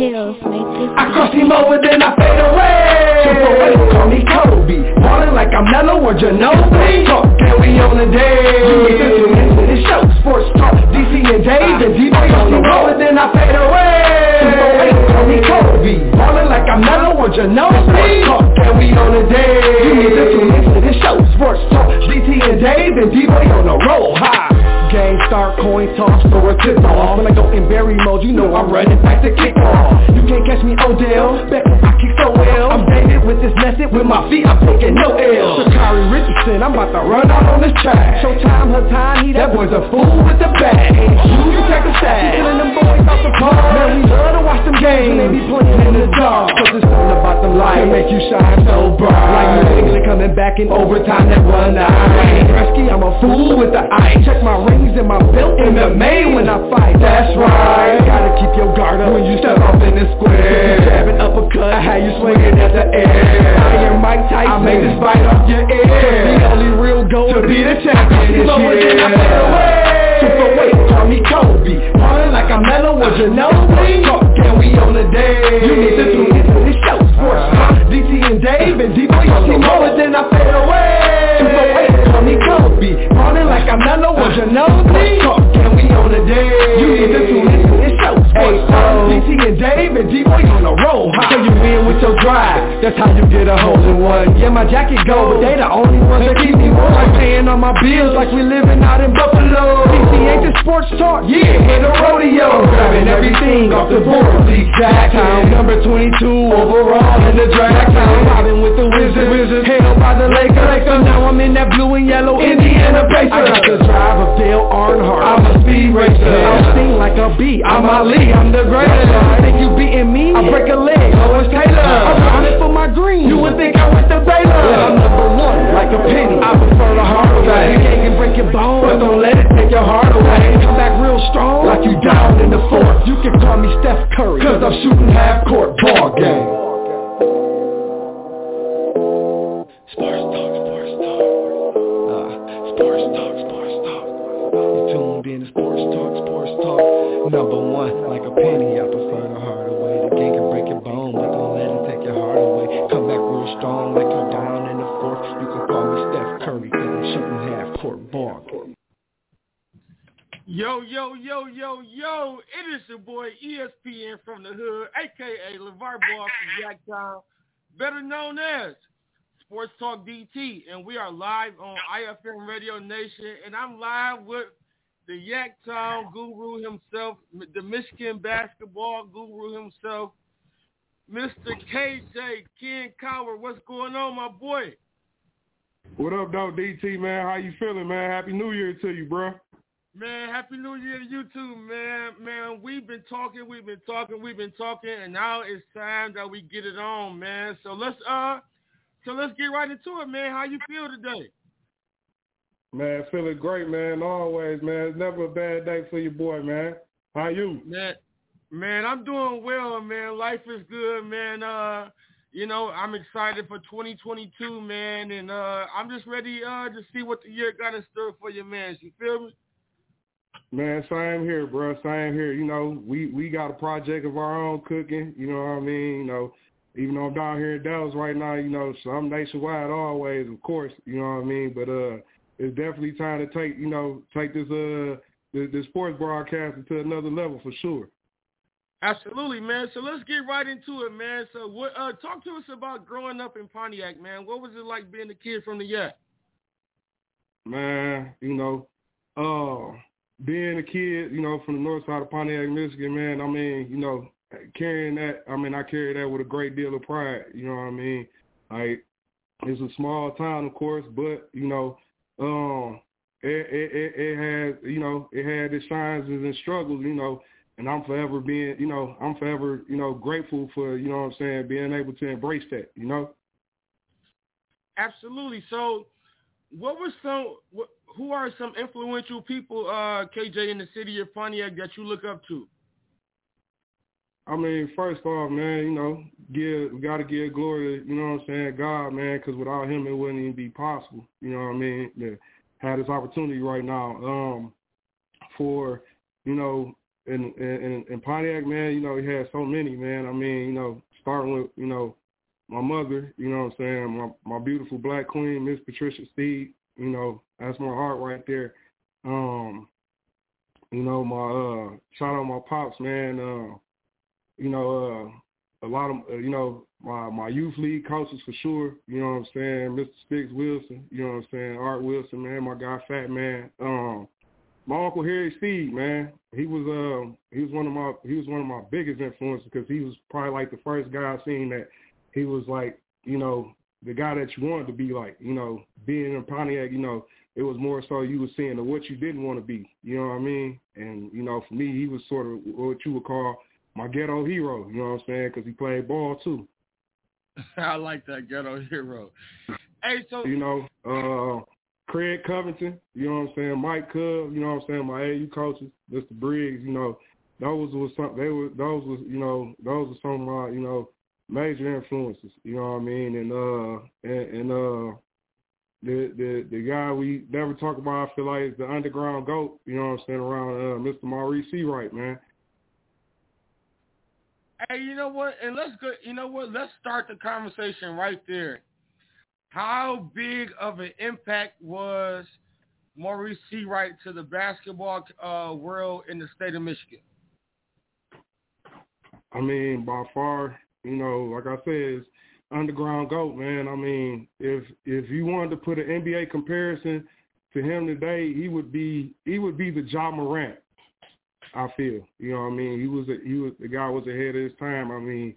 Chills make this I cross him over, then I fade away. Triple A, call me Kobe. Ballin' like I'm Melo or Ginobili. Talk, can we on the day? You need to the show. Sports Talk, DC and Dave and D-Boy on the road, then I fade away. Triple A, call me Kobe. Ballin' like I'm Melo or Ginobili. Talk, can we on the day? You need to tune into the show. Sports Talk, DC and Dave and D-Boy on the road. Hi. Game start, coin toss, throw a tip off. When I go in Barry mode, you know I'm running back to kick off. You can't catch me Odell, bet kick so well I'm David with this method, with my feet I'm taking no L uh. Sha'Carri Richardson, I'm about to run out on this track. Showtime, her time, he that boy's a fool with the bag. You can check the stats, killing them boys off the park. Man, we love to watch them games, they be playing in the dark. Cause it's something about them lights, make you shine so bright. Like New England coming back in overtime that one night. Wayne Gretzky, I'm a fool with the ice. Check my rings and my belt in the May when I fight. That's right, gotta keep your guard up when you step off in the square. Jabbing uppercut, I had you swinging at the air. I am Mike Tyson, I made this fight off your ear. The only real goal to be the champion this year. Super weight, call me Kobe. Ballin' like I'm Melo or Ginobili Talk, can we on the day? You need to tune into the show Sports. Uh-huh. DT and Dave and D-Boy the road Then I fade away. Super weight, call me Kobe. Ballin' like I'm Melo or Ginobili Talk, can we on the day? You need to tune into the show DT uh, and Dave and D-Boy on the road How can you win with your drive? That's how you get a hole in one. Yeah, my jacket go, but they the only ones that keep me warm. Like paying on my bills like we living out in Buffalo. DC ain't the sports talk, yeah, hit a rodeo. Grabbing everything off the board, jack Town number 22 overall in the drag town. Mobbing with the Wizards, Wizards held by the Lakers. Lakers. Now I'm in that blue and yellow Indiana Pacers. I got the drive of Dale Earnhardt, I'm a speed racer. I'm sting like a bee, I'm Ali, I'm the greatest think you beating me, I break a leg, Lois Taylor. I'm running for my green, you would think I went to Baylor I'm number one, like a penny, I prefer the hard way. You can't break your bones, but don't let it take your heart away. Come back real strong, like you down in the fourth. You can call me Steph Curry, cause I'm shooting half court ball game. Sports talk, sports talk. Uh, sports talk, sports tuned in to sports talk, sports talk. Number one, like a penny, I prefer the harder way. The game can break your bone, but don't let it take your heart away. Come back real strong, like you're down in the fourth. You can call me Steph Curry, cause I'm shooting half court ball game. Yo, yo, yo, yo, yo, it is your boy ESPN from the hood, aka LeVar Ball from Jacktown, better known as Sports Talk DT, and we are live on IFM Radio Nation, and I'm live with the Yacktown guru himself, the Michigan basketball guru himself, Mr. KJ Ken Cowart. What's going on, my boy? What up, dog? DT, man? How you feeling, man? Happy New Year to you, bro. Man, happy New Year to you too, man. Man, we've been talking, we've been talking, we've been talking, and now it's time that we get it on, man. So let's uh, so let's get right into it, man. How you feel today? Man, feeling great, man. Always, man. It's never a bad day for your boy, man. How you? Man, man, I'm doing well, man. Life is good, man. Uh, you know, I'm excited for 2022, man, and uh, I'm just ready uh to see what the year got in store for you, man. You feel me? Man, same here, bro. Same here. You know, we we got a project of our own cooking. You know what I mean? You know, even though I'm down here in Dallas right now, you know, so I'm nationwide always, of course. You know what I mean? But uh, it's definitely time to take, you know, take this uh the, the sports broadcasting to another level for sure. Absolutely, man. So let's get right into it, man. So what? Uh, talk to us about growing up in Pontiac, man. What was it like being a kid from the yacht? Man, you know, uh, being a kid, you know, from the north side of Pontiac, Michigan, man, I mean, you know, carrying that, I mean, I carry that with a great deal of pride, you know what I mean? Like, it's a small town, of course, but, you know, um, it, it, it, it has, you know, it had its shines and struggles, you know, and I'm forever being, you know, I'm forever, you know, grateful for, you know what I'm saying, being able to embrace that, you know? Absolutely. So what was some? What, who are some influential people, uh, KJ, in the city of Pontiac that you look up to? I mean, first off, man, you know, give we got to give glory to, you know what I'm saying, God, man, because without him it wouldn't even be possible. You know what I mean? To have this opportunity right now. Um, for you know, in in in Pontiac, man, you know, he had so many, man. I mean, you know, starting with you know my mother, you know what I'm saying, my my beautiful black queen, Miss Patricia Steed, you know, that's my heart right there. Um, you know, my uh shout out my pops, man, uh you know, uh, a lot of, uh, you know, my, my youth league coaches for sure, you know what I'm saying, Mr. Sticks Wilson, you know what I'm saying, Art Wilson, man, my guy Fat Man. Um, my uncle Harry Steed, man, he was um he was one of my he was one of my biggest influences because he was probably like the first guy I seen that he was like you know the guy that you wanted to be like you know being in Pontiac you know it was more so you were seeing the what you didn't want to be you know what I mean and you know for me he was sort of what you would call my ghetto hero. You know what I'm saying? Because he played ball too. I like that ghetto hero. Hey, so you know, uh, Craig Covington. You know what I'm saying? Mike Cub. You know what I'm saying? My AU coaches, Mr. Briggs. You know, those was some. They were those was you know those were some of my you know major influences. You know what I mean? And uh and, and uh the the the guy we never talk about, I feel like is the underground goat. You know what I'm saying? Around uh, Mr. Maurice Seawright, man. Hey, you know what? And let's go. You know what? Let's start the conversation right there. How big of an impact was Maurice Seawright to the basketball uh, world in the state of Michigan? I mean, by far, you know, like I said, underground goat, man. I mean, if if you wanted to put an NBA comparison to him today, he would be he would be the Ja Morant I feel. You know what I mean? He was a, he was the guy was ahead of his time. I mean,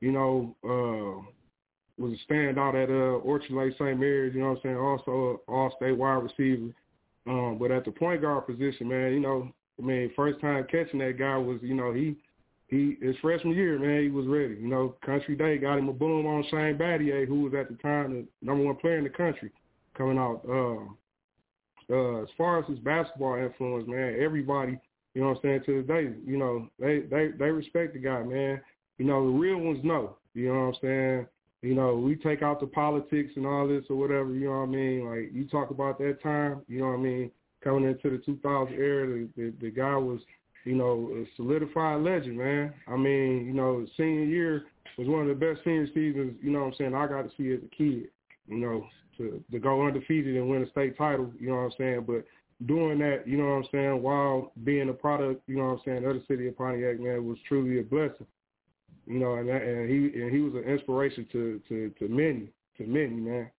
you know, uh was a standout at uh Orchard Lake St. Mary's, you know what I'm saying, also all state wide receiver. Um, but at the point guard position, man, you know, I mean, first time catching that guy was, you know, he he his freshman year, man, he was ready. You know, Country Day got him a boom on Shane Battier, who was at the time the number one player in the country coming out. Uh, uh, as far as his basketball influence, man, everybody you know what I'm saying? To this day, you know, they they they respect the guy, man. You know, the real ones know. You know what I'm saying? You know, we take out the politics and all this or whatever. You know what I mean? Like you talk about that time. You know what I mean? Coming into the 2000 era, the the, the guy was, you know, a solidified legend, man. I mean, you know, senior year was one of the best senior seasons. You know what I'm saying? I got to see as a kid. You know, to to go undefeated and win a state title. You know what I'm saying? But doing that, you know what I'm saying, while being a product, you know what I'm saying, of the city of Pontiac, man, was truly a blessing. You know, and that, and he and he was an inspiration to to to many, to many, man.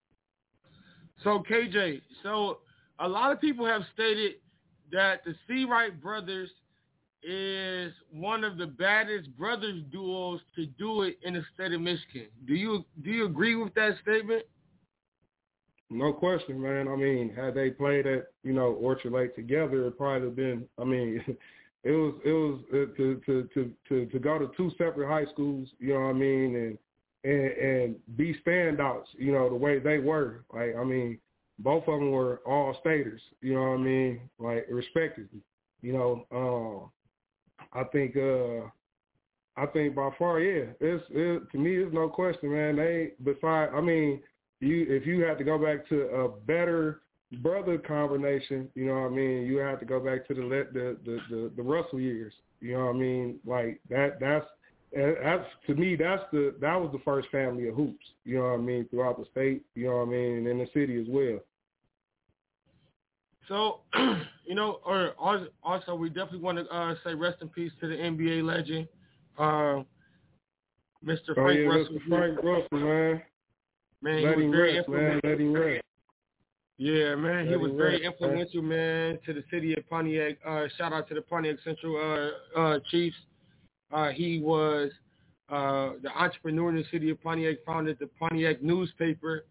So KJ, so a lot of people have stated that the Seawright brothers is one of the baddest brothers duos to do it in the state of Michigan. Do you do you agree with that statement? No question, man. I mean, had they played at you know Orchard Lake together, it probably have been. I mean, it was it was uh, to to to to to go to two separate high schools. You know what I mean, and and and be standouts. You know the way they were. Like I mean, both of them were all staters. You know what I mean, like respectively. You know, um, I think uh, I think by far, yeah. It's it, to me, it's no question, man. They beside, I mean you if you had to go back to a better brother combination, you know what I mean, you have to go back to the the the the, the Russell years. You know what I mean? Like that that's that's to me that's the that was the first family of hoops, you know what I mean, throughout the state, you know what I mean, and in the city as well. So, you know, or also we definitely want to uh, say rest in peace to the NBA legend, uh, Mr. Frank oh, yeah, Russell. Mr. Frank Russell, man. Man, let he was very rest, man. Let him rest. Yeah, man, he was very influential, man. to the city of Pontiac. Uh, shout out to the Pontiac Central uh, uh, Chiefs. Uh, he was uh, the entrepreneur in the city of Pontiac, founded the Pontiac newspaper.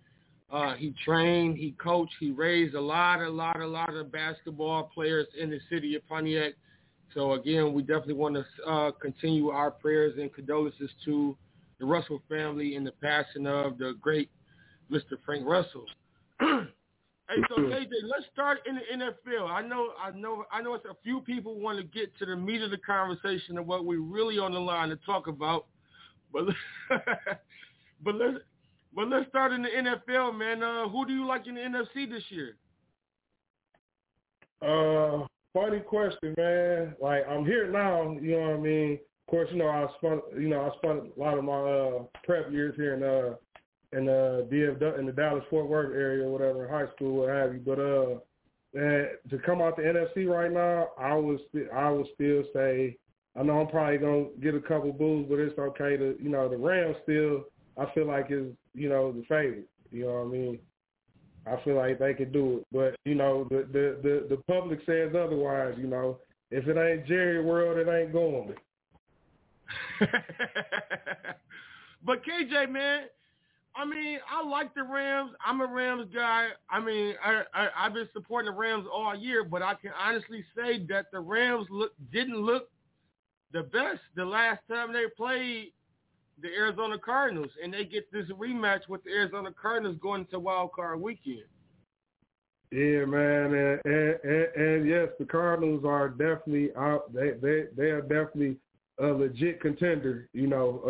Uh, he trained, he coached, he raised a lot, a lot, a lot of basketball players in the city of Pontiac. So again, we definitely want to uh, continue our prayers and condolences to the Russell family in the passing of the great Mr. Frank Russell. Hey, so KJ, let's start in the NFL. I know, I know, I know. It's a few people want to get to the meat of the conversation and what we're really on the line to talk about, but but let's but let's start in the NFL, man. Uh, who do you like in the NFC this year? Uh, funny question, man. Like I'm here now, you know what I mean. Of course, you know I spent, you know I spent a lot of my uh, prep years here in uh in uh DFW in the Dallas Fort Worth area, or whatever, high school, what have you. But uh, to come out the NFC right now, I would st- I would still say I know I'm probably gonna get a couple boos, but it's okay to you know the Rams still I feel like is you know the favorite. You know what I mean? I feel like they could do it, but you know the the the, the public says otherwise. You know, if it ain't Jerry World, it ain't going. but KJ, man, I mean, I like the Rams. I'm a Rams guy. I mean, I, I I've been supporting the Rams all year, but I can honestly say that the Rams look didn't look the best the last time they played the Arizona Cardinals, and they get this rematch with the Arizona Cardinals going to Wild Card Weekend. Yeah, man, and, and, and, and yes, the Cardinals are definitely out. They they they are definitely a legit contender. You know,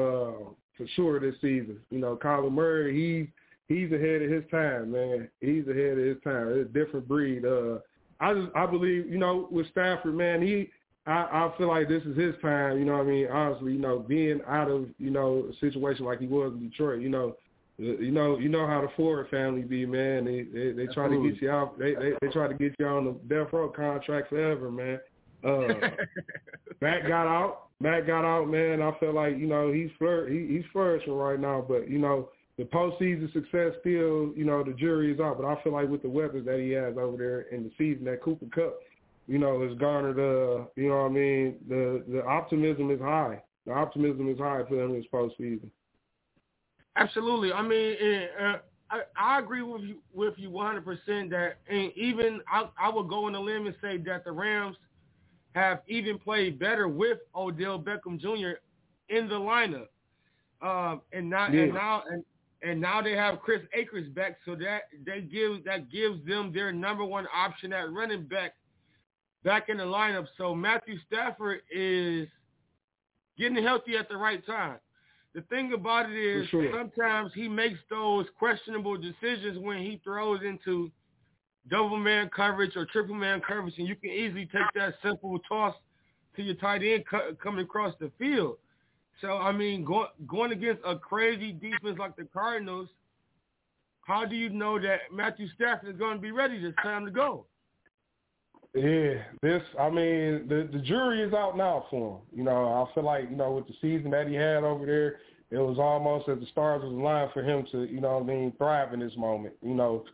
uh, for sure this season. You know, Kyler Murray, he's he's ahead of his time, man. He's ahead of his time. It's a different breed. Uh, I just I believe, you know, with Stafford, man, he I, I feel like this is his time. You know what I mean? Honestly, you know, being out of you know a situation like he was in Detroit, you know, you know, you know how the Ford family be, man. They they, they try to get you out. They, they they try to get you on the death row contract forever, man. Uh, Matt got out. Matt got out, man. I feel like you know he's flour- he, he's flourishing right now, but you know the postseason success still, you know, the jury is out. But I feel like with the weapons that he has over there in the season, that Cooper Kupp, you know, has garnered uh you know what I mean, the the optimism is high. The optimism is high for them this postseason. Absolutely. I mean, uh, I, I agree with you with you 100 percent that, and even I, I would go on a limb and say that the Rams have even played better with Odell Beckham Jr. in the lineup, um, and now yeah. and now and and now they have Chris Akers back, so that they give that gives them their number one option at running back back in the lineup. So Matthew Stafford is getting healthy at the right time. The thing about it is sure. sometimes he makes those questionable decisions when he throws into double man coverage or triple man coverage, and you can easily take that simple toss to your tight end coming across the field. So, I mean, go, going against a crazy defense like the Cardinals, how do you know that Matthew Stafford is going to be ready this time to go? Yeah, this I mean the the jury is out now for him. You know, I feel like you know with the season that he had over there, it was almost as the stars was aligned for him to you know I mean thrive in this moment. You know,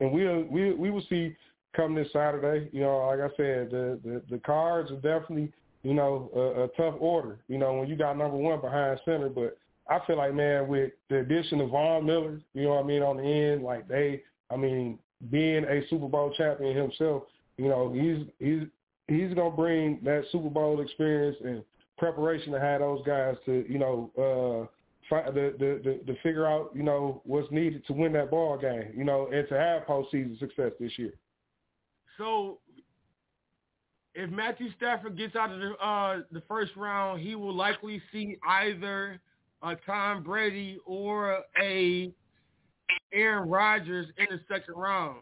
and we we we will see come this Saturday. You know, like I said, the the, the cards are definitely you know a, a tough order. You know, when you got number one behind center, but I feel like man with the addition of Von Miller, you know what I mean on the end, like they, I mean being a Super Bowl champion himself you know, he's he's he's gonna bring that Super Bowl experience and preparation to have those guys to you know uh, the, the the to figure out you know what's needed to win that ball game. You know, and to have postseason success this year. So, if Matthew Stafford gets out of the uh, the first round, he will likely see either a Tom Brady or a Aaron Rodgers in the second round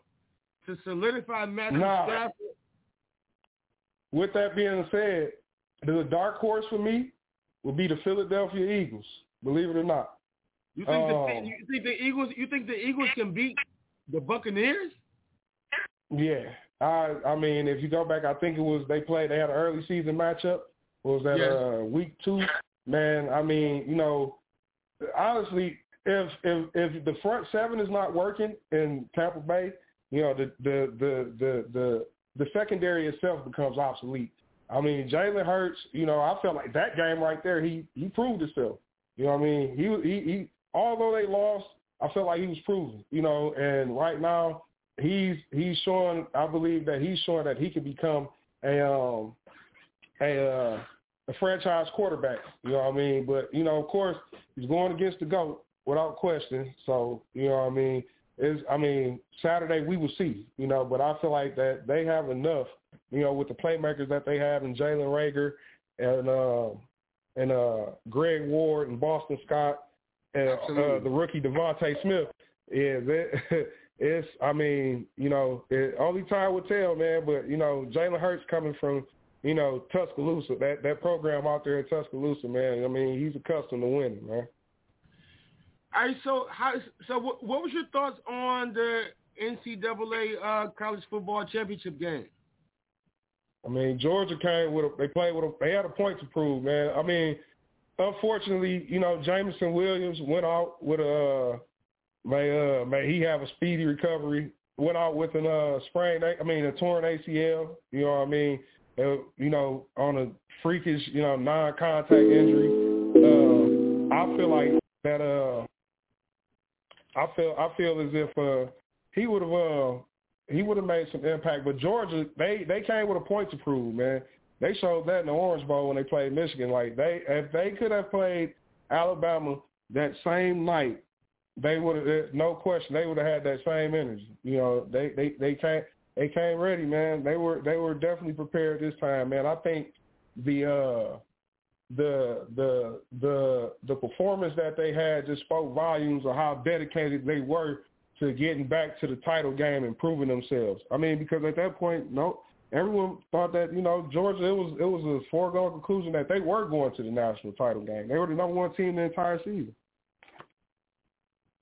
to solidify Matthew nah. Stafford. With that being said, the dark horse for me would be the Philadelphia Eagles. Believe it or not. You think, um, the, you think the Eagles? You think the Eagles can beat the Buccaneers? Yeah, I I mean, if you go back, I think it was they played. They had an early season matchup. What was that yes. uh, week two? Man, I mean, you know, honestly, if if if the front seven is not working in Tampa Bay, you know, the the the the the, the secondary itself becomes obsolete. I mean, Jalen Hurts, you know, I felt like that game right there, he he proved himself. You know what I mean? He he he although they lost, I felt like he was proven, you know, and right now he's he's showing I believe that he's showing that he can become a um a uh a franchise quarterback, you know what I mean? But, you know, of course, he's going against the GOAT without question. So, you know what I mean? is I mean Saturday we will see, you know, but I feel like that they have enough, you know, with the playmakers that they have in Jalen Reagor and uh, and uh, Greg Ward and Boston Scott and uh, the rookie DeVonta Smith. Yeah, that, it's I mean you know it, only time will tell, man. But you know Jalen Hurts coming from you know Tuscaloosa, that that program out there in Tuscaloosa, man. I mean he's accustomed to winning, man. All right, so how so what, what was your thoughts on the NCAA uh, college football championship game? I mean, Georgia came with a, they played with a, they had a point to prove, man. I mean, unfortunately, you know, Jameson Williams went out with a may uh may he have a speedy recovery. Went out with an uh sprained I mean a torn ACL, you know what I mean? Uh, you know, on a freakish, you know, non contact injury. Uh I feel like that uh I feel I feel as if uh he would have uh he would have made some impact. But Georgia, they they came with a point to prove, man. They showed that in the Orange Bowl when they played Michigan. Like they, if they could have played Alabama that same night, they would have, no question, they would have had that same energy. You know, they they they came they came ready, man. They were they were definitely prepared this time, man. I think the uh the the the the performance that they had just spoke volumes of how dedicated they were to getting back to the title game and proving themselves. I mean, because at that point, no, everyone thought that you know Georgia it was it was a foregone conclusion that they were going to the national title game. They were the number one team the entire season.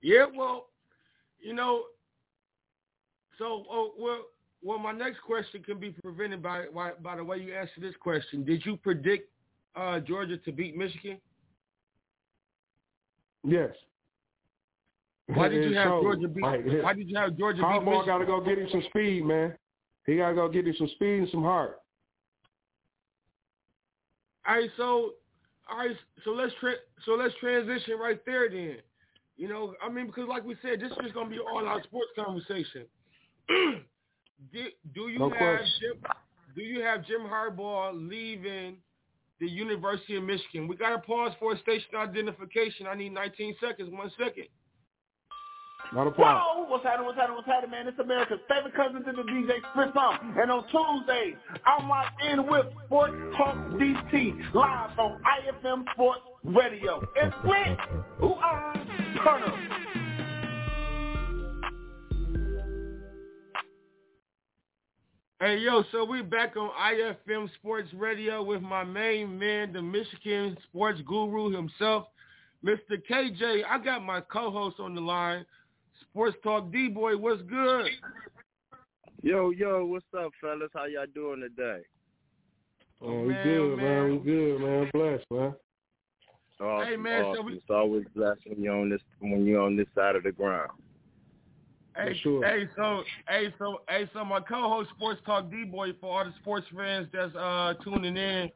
Yeah, well, you know, so oh, well, well, my next question can be prevented by by, by the way you answered this question. Did you predict uh, Georgia to beat Michigan? Yes. Why did you have Georgia beat? Like, why did you have Georgia beat Michigan? got to go get him some speed, man. He got to go get him some speed and some heart. All right, so all right, so let's tra- so let's transition right there then. You know, I mean, because like we said, this is just gonna be all our sports conversation. do, do you no have Jim, do you have Jim Harbaugh leaving the University of Michigan? We got to pause for a station identification. I need 19 seconds. One second. Not a problem. Whoa, what's happening, what's happening, what's happening, man? It's America's favorite cousin to the DJ Split Song. And on Tuesdays, I'm locked in with Sports Talk DT, live on IFM Sports Radio. It's Split. Ooh, ah, turn up. Hey, yo, so we back on IFM Sports Radio with my main man, the Michigan sports guru himself, Mr. KJ. I got my co-host on the line, Sports Talk D-Boy. What's good? Yo, yo, what's up, fellas? How y'all doing today? Oh, we good, man. man. We good, man. Blessed, man. Awesome, hey, man, awesome. So we... It's always blessed when you're on this when you're on this side of the ground. Hey, sure. hey, so, hey, so, hey, so, my co-host, Sports Talk D-Boy, for all the sports fans that's uh tuning in,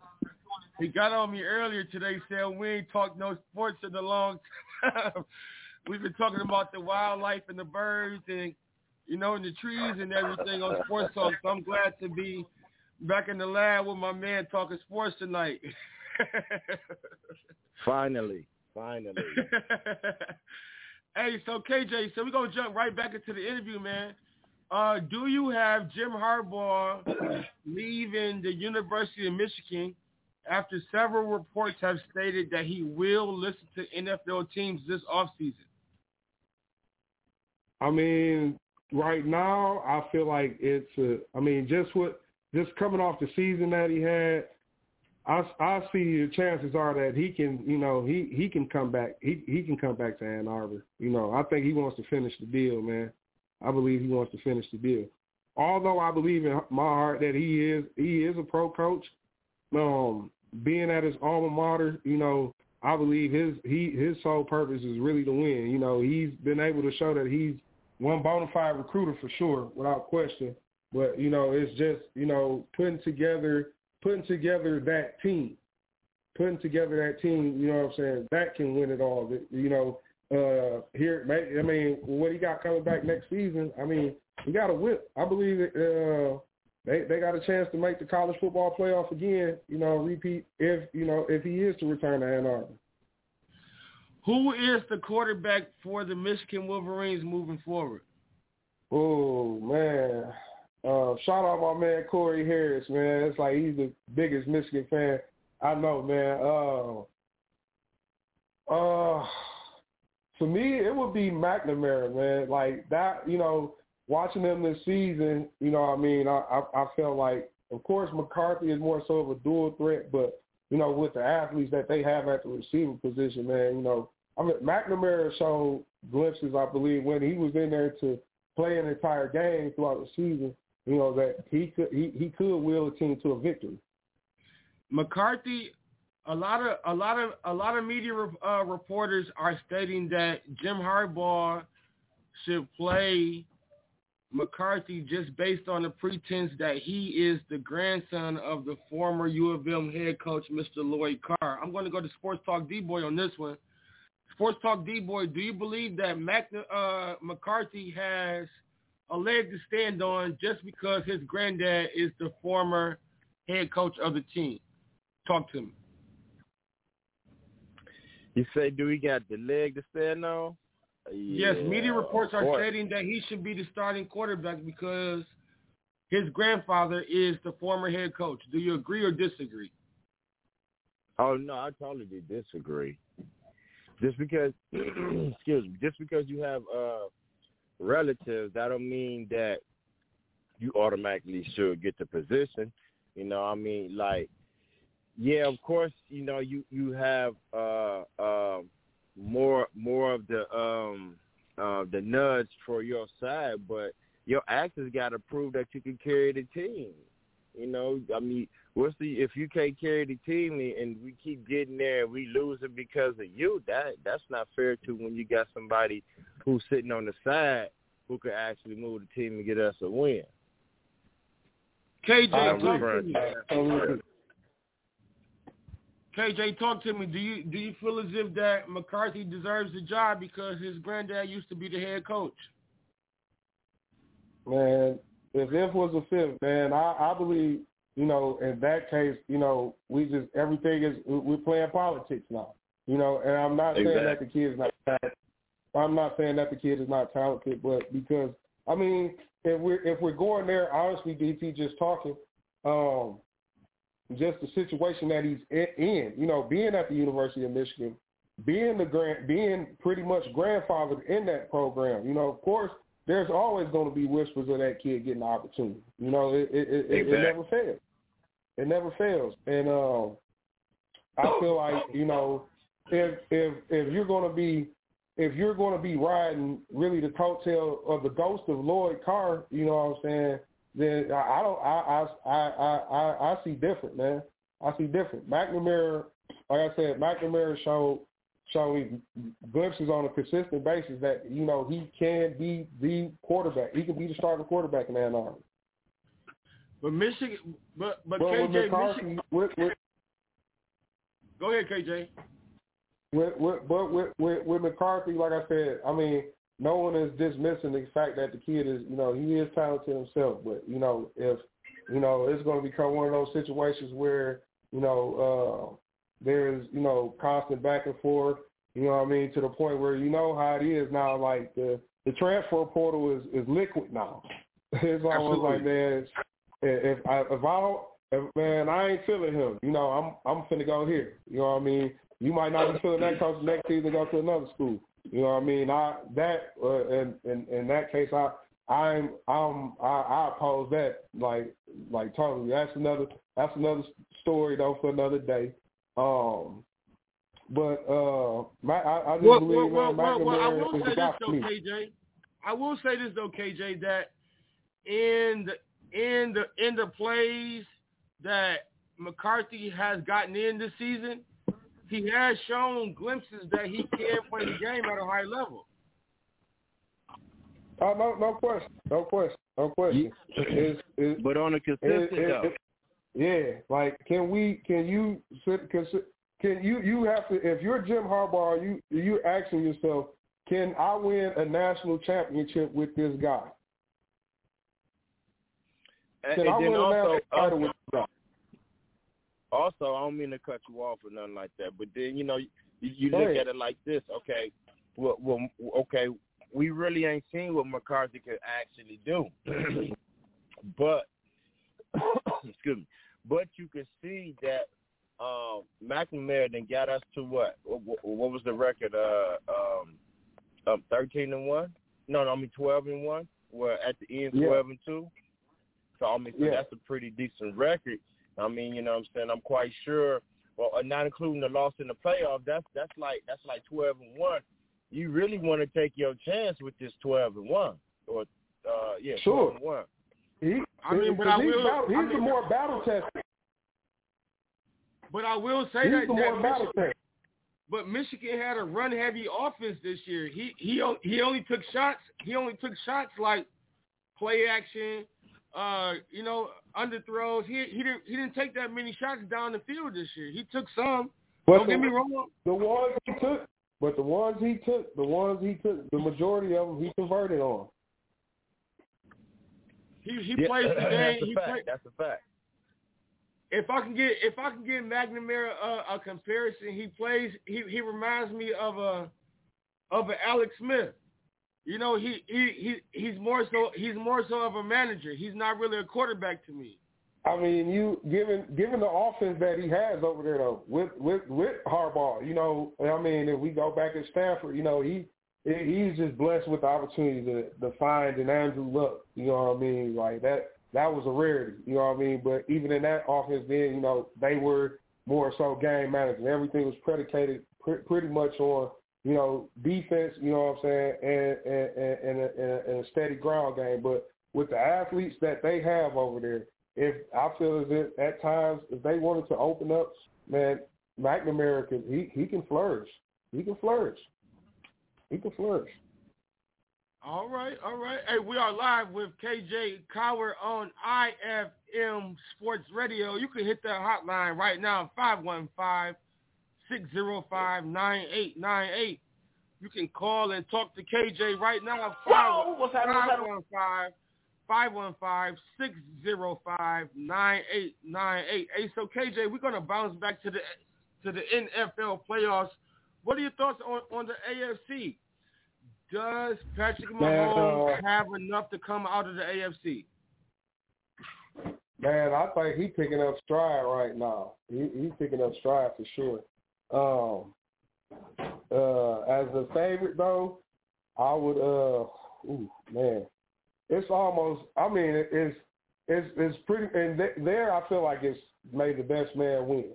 he got on me earlier today, saying we ain't talked no sports in a long time. We've been talking about the wildlife and the birds and you know, and the trees and everything on Sports Talk. So I'm glad to be back in the lab with my man talking sports tonight. finally, finally. Hey, so KJ, so we're gonna jump right back into the interview, man. Uh, do you have Jim Harbaugh leaving the University of Michigan after several reports have stated that he will listen to NFL teams this offseason? I mean, right now, I feel like it's a, I mean, just what just coming off the season that he had, I, I see the chances are that he can, you know, he he can come back. He he can come back to Ann Arbor. You know, I think he wants to finish the deal, man. I believe he wants to finish the deal. Although I believe in my heart that he is he is a pro coach. Um, being at his alma mater, you know, I believe his he his sole purpose is really to win. You know, he's been able to show that he's one bona fide recruiter for sure, without question. But you know, it's just you know putting together putting together that team, putting together that team, you know what I'm saying, that can win it all. You know, uh here, I mean, what he got coming back next season, I mean, he got a whip. I believe that, uh, they they got a chance to make the college football playoff again. You know, repeat if you know if he is to return to Ann Arbor. Who is the quarterback for the Michigan Wolverines moving forward? Oh man. Uh, shout out my man Corey Harris, man. It's like he's the biggest Michigan fan I know, man. Uh, uh, for me, it would be McNamara, man. Like that, you know, watching them this season, you know, I mean, I, I I felt like, of course, McCarthy is more so of a dual threat, but you know, with the athletes that they have at the receiver position, man, you know, I mean, McNamara showed glimpses, I believe, when he was in there to play an entire game throughout the season. You know that he could he, he could will a team to a victory. McCarthy, a lot of a lot of a lot of media uh, reporters are stating that Jim Harbaugh should play McCarthy just based on the pretense that he is the grandson of the former U of M head coach, Mr. Lloyd Carr. I'm going to go to Sports Talk D-Boy on this one. Sports Talk D-Boy, do you believe that Mac, uh, McCarthy has a leg to stand on just because his granddad is the former head coach of the team? Talk to me. You say, do he got the leg to stand on? Yeah, yes, media reports are stating that he should be the starting quarterback because his grandfather is the former head coach. Do you agree or disagree? Oh no, I totally disagree. Just because, excuse me, just because you have uh, relatives, that don't mean that you automatically should get the position. You know, I mean, like yeah, of course, you know, you you have uh uh more more of the um uh the nudge for your side, but your actions got to prove that you can carry the team. You know, I mean, what's the if you can't carry the team and we keep getting there and we lose it because of you? That that's not fair to when you got somebody who's sitting on the side who could actually move the team and get us a win. KJ, talk to me. KJ, talk to me. Do you do you feel as if that McCarthy deserves the job because his granddad used to be the head coach? Man, if if was a fifth, man, I, I believe you know in that case, you know we just everything is we're playing politics now. You know, and I'm not exactly. saying that the kid is not. I'm not saying that the kid is not talented, but because I mean, if we're if we're going there, honestly, DT just talking. Um, just the situation that he's in. You know, being at the University of Michigan, being the grand, being pretty much grandfathered in that program. You know, of course, there's always going to be whispers of that kid getting the opportunity. You know, it it, it, exactly. it never fails. It never fails, and um, I feel like you know, if if if you're going to be if you're going to be riding really the coattail of the ghost of Lloyd Carr, you know what I'm saying? then I don't I I I I I see different, man. I see different. McNamara, like I said, McNamara showed showing glimpses on a consistent basis that you know he can be the quarterback. He can be the starting quarterback in Ann Arbor. But Michigan, but but, but KJ, Michigan. With, with, Go ahead, KJ. With, with, but with, with with McCarthy, like I said, I mean no one is dismissing the fact that the kid is, you know, he is talented himself. But you know, if you know, it's going to become one of those situations where you know uh, there's you know constant back and forth. You know what I mean? To the point where you know how it is now. Like the the transfer portal is is liquid now. it's almost like man, if I if I don't, if, man, I ain't feeling him. You know, I'm I'm finna go here. You know what I mean? You might not be feeling that coach next season, go to another school. You know what I mean? I that uh, in, in in that case, I I'm I'm I, I oppose that like like totally. That's another that's another story though for another day. Um, but uh, my, I, I just well, believe well, well, well, I will say this though, KJ. I will say this though, KJ, that in the in the in the plays that McCarthy has gotten in this season, he has shown glimpses that he can play the game at a high level. Oh no, no question, no question, no question. It's, it's, but on a consistent it, yeah, like can we? Can you? Can, can you? You have to. If you're Jim Harbaugh, you you're asking yourself, can I win a national championship with this guy? Can and I win also, a national title with this guy? also, I don't mean to cut you off or nothing like that, but then you know you, you look at it like this. Okay, well, well, okay, we really ain't seen what McCarthy could actually do. but excuse me, but you can see that um, McNamara then got us to what? what? What was the record? Uh, um, um, thirteen and one? No, no, I mean twelve and one. Well, at the end, twelve yeah. and two. So I mean, so yeah. that's a pretty decent record. I mean, you know, what I'm saying I'm quite sure. Well, uh, not including the loss in the playoff, that's that's like that's like twelve and one. You really want to take your chance with this twelve and one, or uh, yeah, sure. 12 and one. He, I mean, but I will. Battle, he's I mean, more battle tested. But I will say he's that, the that more battle tested. But Michigan had a run heavy offense this year. He he he only took shots. He only took shots like play action, uh, you know, underthrows. He he didn't he didn't take that many shots down the field this year. He took some. But Don't the, get me wrong. The ones he took, but the ones he took, the ones he took, the majority of them he converted on. He he yeah, plays the game. That's a he fact. Play, that's a fact. If I can get if I can get McNamara a, a comparison, he plays. He he reminds me of a of a Alex Smith. You know, he he he he's more so he's more so of a manager. He's not really a quarterback to me. I mean, you given given the offense that he has over there though, with with with Harbaugh, you know, I mean, if we go back at Stanford, you know, he he's just blessed with the opportunity to to find an Andrew Luck. You know what I mean? Like that that was a rarity. You know what I mean? But even in that offense, then you know they were more so game management. Everything was predicated pr- pretty much on you know defense. You know what I'm saying? And and and, and, a, and a steady ground game. But with the athletes that they have over there, if I feel as if at times if they wanted to open up, man, McNamara can he he can flourish. He can flourish. Can flourish. All right, all right. Hey, we are live with KJ Cowart on IFM Sports Radio. You can hit that hotline right now, 515-605-9898. You can call and talk to KJ right now, 515 515-605-9898. Hey, so KJ, we're going to bounce back to the to the NFL playoffs. What are your thoughts on, on the AFC? Does Patrick Mahomes man, uh, have enough to come out of the AFC? Man, I think he's picking up stride right now. He, he's picking up stride for sure. Um, uh, as a favorite though, I would. Uh, ooh, man, it's almost. I mean, it's it's it's pretty. And th- there, I feel like it's made the best man win.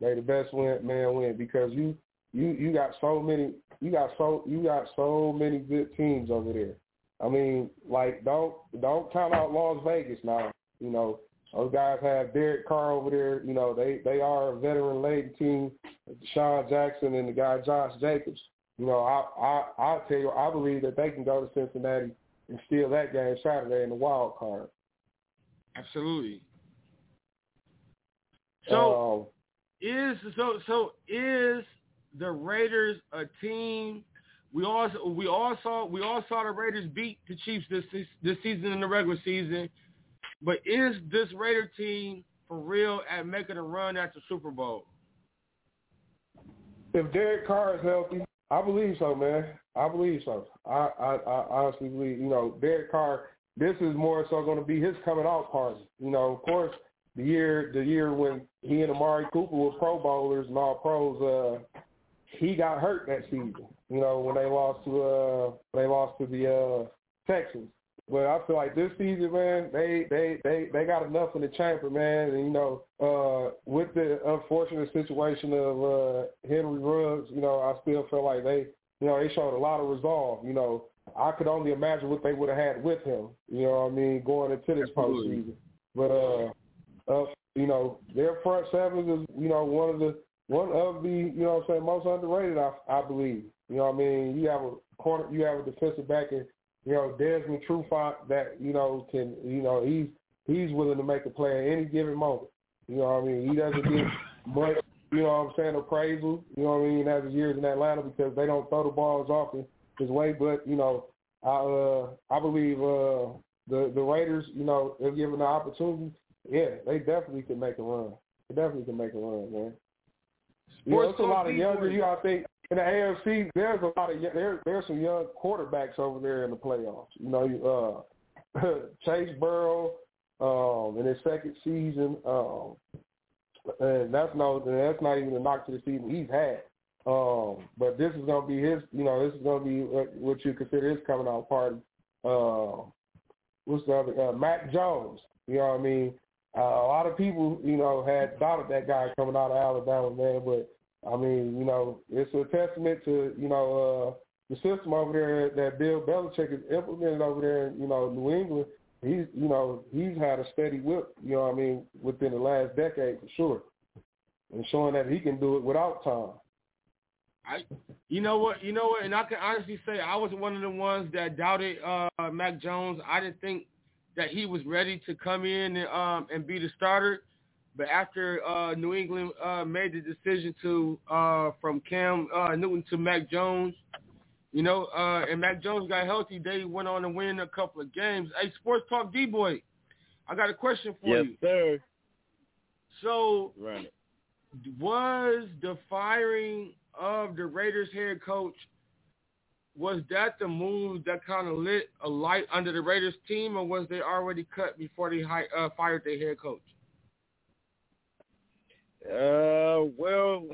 Made the best win, man win because you you you got so many you got so you got so many good teams over there. I mean, like don't don't count out Las Vegas now. You know, those guys have Derek Carr over there. You know, they they are a veteran laden team. Sean Jackson and the guy Josh Jacobs. You know, I I I tell you, I believe that they can go to Cincinnati and steal that game Saturday in the wild card. Absolutely. So um, is so so is the Raiders a team. We all we all saw we all saw the Raiders beat the Chiefs this this season in the regular season. But is this Raider team for real at making a run at the Super Bowl? If Derek Carr is healthy, I believe so, man. I believe so. I, I, I honestly believe, you know, Derek Carr. This is more so going to be his coming out party. You know, of course, the year the year when he and Amari Cooper were Pro Bowlers and all pros, uh, he got hurt that season. You know, when they lost to uh they lost to the uh Texans. But I feel like this season, man, they they they they got enough in the chamber, man. And you know, uh with the unfortunate situation of uh Henry Ruggs, you know, I still feel like they you know, they showed a lot of resolve. You know, I could only imagine what they would have had with him, you know what I mean, going into this postseason. But uh uh you know, their front seven is, you know, one of the one of the, you know what I'm saying, most underrated, I, I believe. You know what I mean? You have a corner, you have a defensive back in, you know, Desmond Trufant that, you know, can, you know, he's, he's willing to make a play at any given moment. You know what I mean? He doesn't get much, you know what I'm saying, appraisal, you know what I mean, as his years in Atlanta because they don't throw the balls off his way. But, you know, I, uh, I believe uh, the, the Raiders, you know, if given the opportunity, yeah, they definitely can make a run. They definitely can make a run, man. Yeah, it's a lot of younger. You gotta think in the AFC, there's a lot of there. There's some young quarterbacks over there in the playoffs. You know, uh, Chase Burrow um, in his second season, um, and that's no, that's not even a knock to the season he's had. Um, but this is gonna be his. You know, this is gonna be what, what you consider his coming out party. Uh, what's the other? Uh, Mac Jones. You know what I mean? Uh, a lot of people, you know, had doubted that guy coming out of Alabama, man. But I mean, you know, it's a testament to you know uh, the system over there that Bill Belichick has implemented over there in you know New England. He's you know he's had a steady whip. You know what I mean within the last decade for sure, and showing that he can do it without Tom. I, you know what, you know what, and I can honestly say I was one of the ones that doubted uh, Mac Jones. I didn't think that he was ready to come in and, um, and be the starter. But after uh, New England uh, made the decision to uh, from Cam uh, Newton to Mac Jones, you know, uh, and Mac Jones got healthy, they went on to win a couple of games. Hey, Sports Talk D Boy, I got a question for yes, you. sir. So, Right. was the firing of the Raiders head coach was that the move that kind of lit a light under the Raiders team, or was they already cut before they hi- uh, fired their head coach? Uh, well,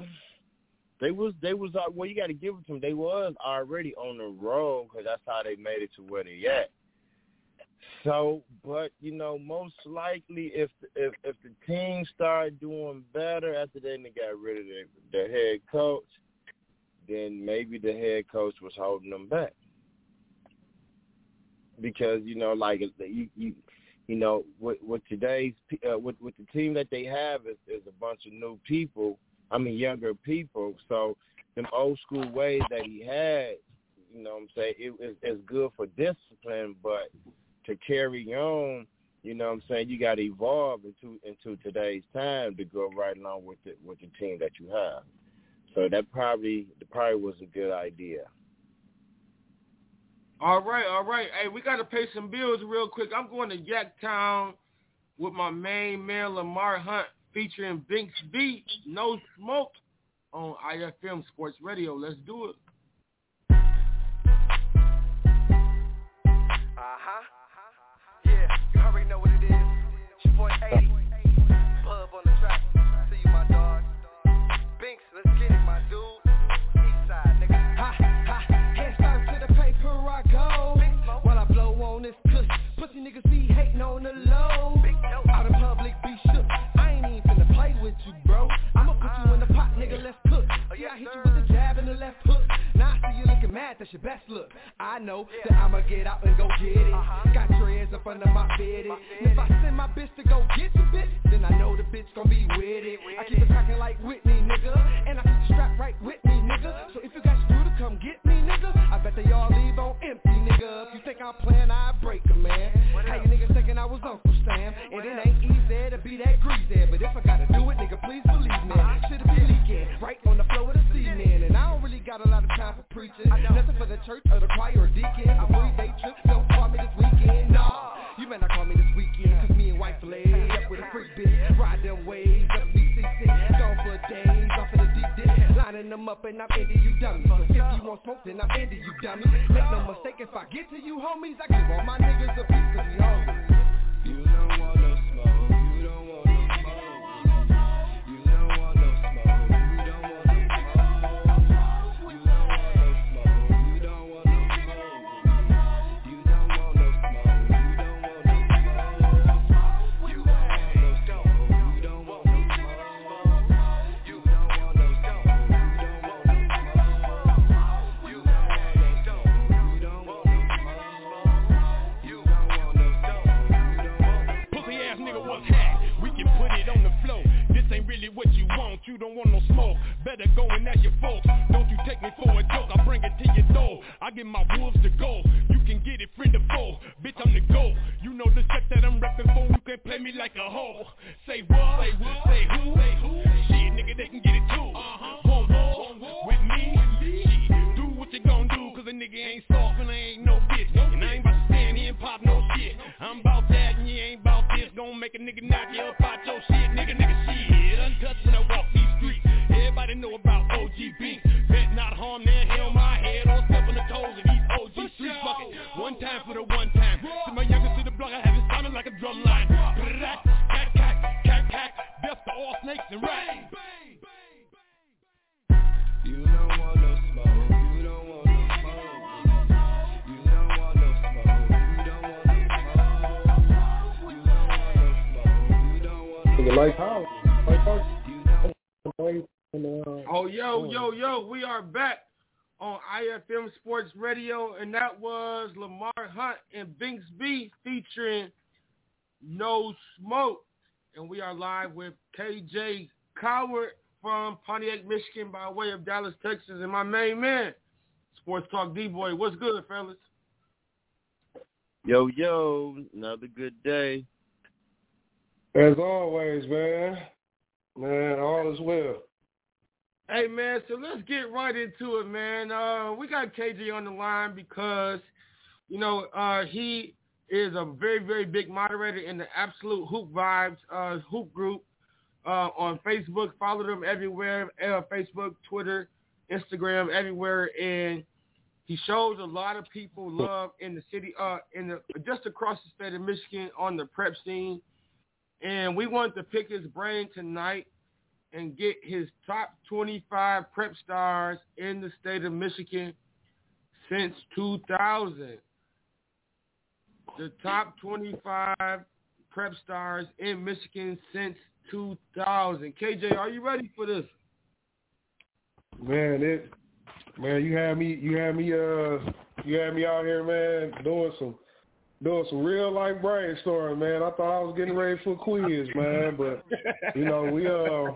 they was they was uh, well. You got to give it to them. They was already on the road because that's how they made it to where they at. So, but you know, most likely, if if if the team started doing better after they got rid of their, their head coach, then maybe the head coach was holding them back. Because you know, like you you you know, with with today's uh, with with the team that they have is is a bunch of new people. I mean, younger people. So them old school ways that he had, you know, what I'm saying it is it's good for discipline, but to carry on, you know, what I'm saying you got to evolve into into today's time to go right along with the with the team that you have. So that probably that probably was a good idea. All right, all right. Hey, we got to pay some bills real quick. I'm going to Yacktown with my main man Lamar Hunt featuring Binks B, No Smoke on IFM Sports Radio. Let's do it. Uh-huh. Yeah, you already know what it is. It's your boy 80. Pub on the track. See you, my dog. Binks, let's get it, my dude. East nigga. Ha, ha, to the paper I go While I blow on this Pussy niggas be hating on the low Out in public be shook I ain't even with you bro mad that's your best look. I know that I'ma get out and go get it. Got dreads up under my And if I send my bitch to go get the bitch Then I know the bitch gon' be with it. I keep it cracking like Whitney nigga. And I put the strap right with me nigga. So if you got screw to come get me nigga I bet they all leave on empty nigga. If you think I'm playing I break 'em man. How you niggas thinking I was Uncle Sam? And it ain't easy to be that greasy. But if I gotta do Got a lot of time for preaching. Nothing for the church or the choir or deacon. I'm free day trip, don't call me this weekend. Nah, you better not call me this weekend Cause me and wife laid up with a freak bitch. Ride them waves up BCC Gone for days off of the deep dip Lining them up and I'm into you dummy. If you want smoke then I'm into you dummy. Make no mistake if I get to you homies I give all my niggas a piece yo, yo, yo, we are back on IFM Sports Radio, and that was Lamar Hunt and Binks B featuring No Smoke. And we are live with KJ Cowart from Pontiac, Michigan, by way of Dallas, Texas, and my main man, Sports Talk D-Boy. What's good, fellas? Yo, yo, another good day. As always, man. Man, all is well. Hey man, so let's get right into it, man. Uh, we got KJ on the line because, you know, uh, he is a very, very big moderator in the Absolute Hoop Vibes uh, hoop group uh, on Facebook. Follow them everywhere: uh, Facebook, Twitter, Instagram, everywhere, and he shows a lot of people love in the city, uh, in the just across the state of Michigan on the prep scene. And we wanted to pick his brain tonight and get his top 25 prep stars in the state of Michigan since 2000. The top 25 prep stars in Michigan since 2000. KJ, are you ready for this? Man, it man, you had me you had me uh you had me out here, man, doing some doing some real life brainstorming, man. I thought I was getting ready for a quiz, man, but you know, we uh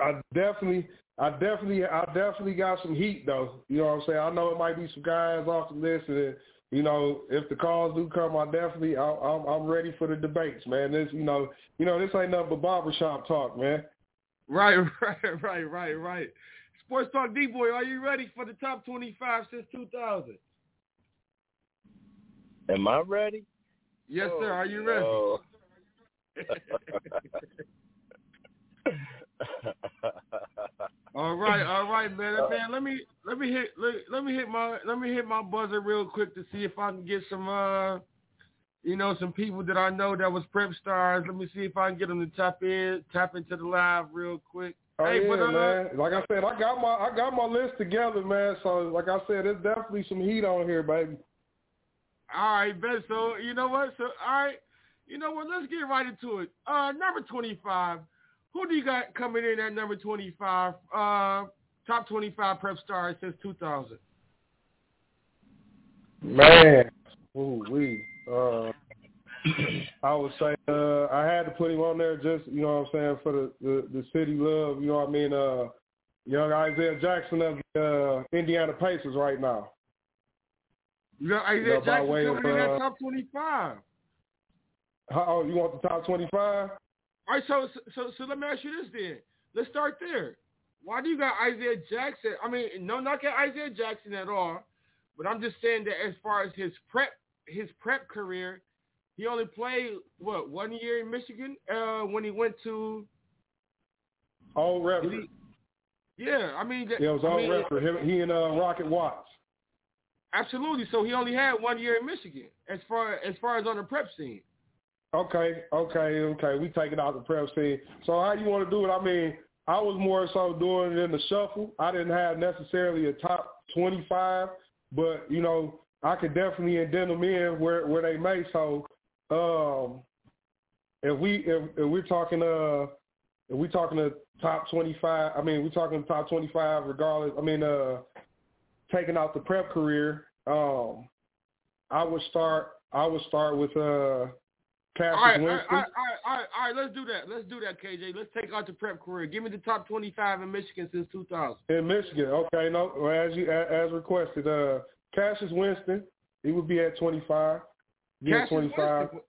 I definitely I definitely I definitely got some heat though. You know what I'm saying? I know it might be some guys off the list and you know, if the calls do come, I definitely I, I'm I'm ready for the debates, man. This you know you know this ain't nothing but barbershop talk, man. Right, right, right, right, right. Sports Talk D-Boy, are you ready for the top 25 since 2000? Am I ready? Yes, sir. Are you ready? Oh. All right, all right, man. Man, let me let me hit let, let me hit my let me hit my buzzer real quick to see if I can get some uh you know some people that I know that was prep stars. Let me see if I can get them to tap in tap into the live real quick. Oh hey, yeah, but, uh, man. Like I said, I got my I got my list together, man. So like I said, there's definitely some heat on here, baby. All right, Ben. So you know what? So all right, you know what? Let's get right into it. Uh, number twenty-five. Who do you got coming in at number twenty-five? Uh, top twenty-five prep stars since two thousand. Man, ooh we. Uh, I would say uh, I had to put him on there just you know what I'm saying for the the, the city love. You know what I mean? Uh, young Isaiah Jackson of the uh, Indiana Pacers right now. You got Isaiah You know, Jackson way coming of, in at uh, top twenty-five. Oh, you want the top 25? All right, so so so let me ask you this then. Let's start there. Why do you got Isaiah Jackson? I mean, no knock at Isaiah Jackson at all, but I'm just saying that as far as his prep his prep career, he only played what one year in Michigan uh, when he went to did Redford. yeah. I mean, that- Yeah, it was I Old mean, Redford. Him, he and uh, Rocket Watts. absolutely. So he only had one year in Michigan as far as far as on the prep scene. Okay, okay, okay. We taking out the prep scene. So how you want to do it? I mean, I was more so doing it in the shuffle. I didn't have necessarily a top 25, but you know, I could definitely indent them in where where they may. So, um, if we if, if we're talking uh if we're talking the top 25, I mean, we're talking top 25 regardless. I mean, uh, taking out the prep career, um, I would start. I would start with uh. Cassius All right, all right, Winston. all right, all right, all right. Let's do that. Let's do that, KJ. Let's take out the prep career. Give me the top 25 in Michigan since 2000. In Michigan, okay, no, well, as you as requested, uh, Cassius Winston, he would be at twenty five. He Cassius twenty five. Winston.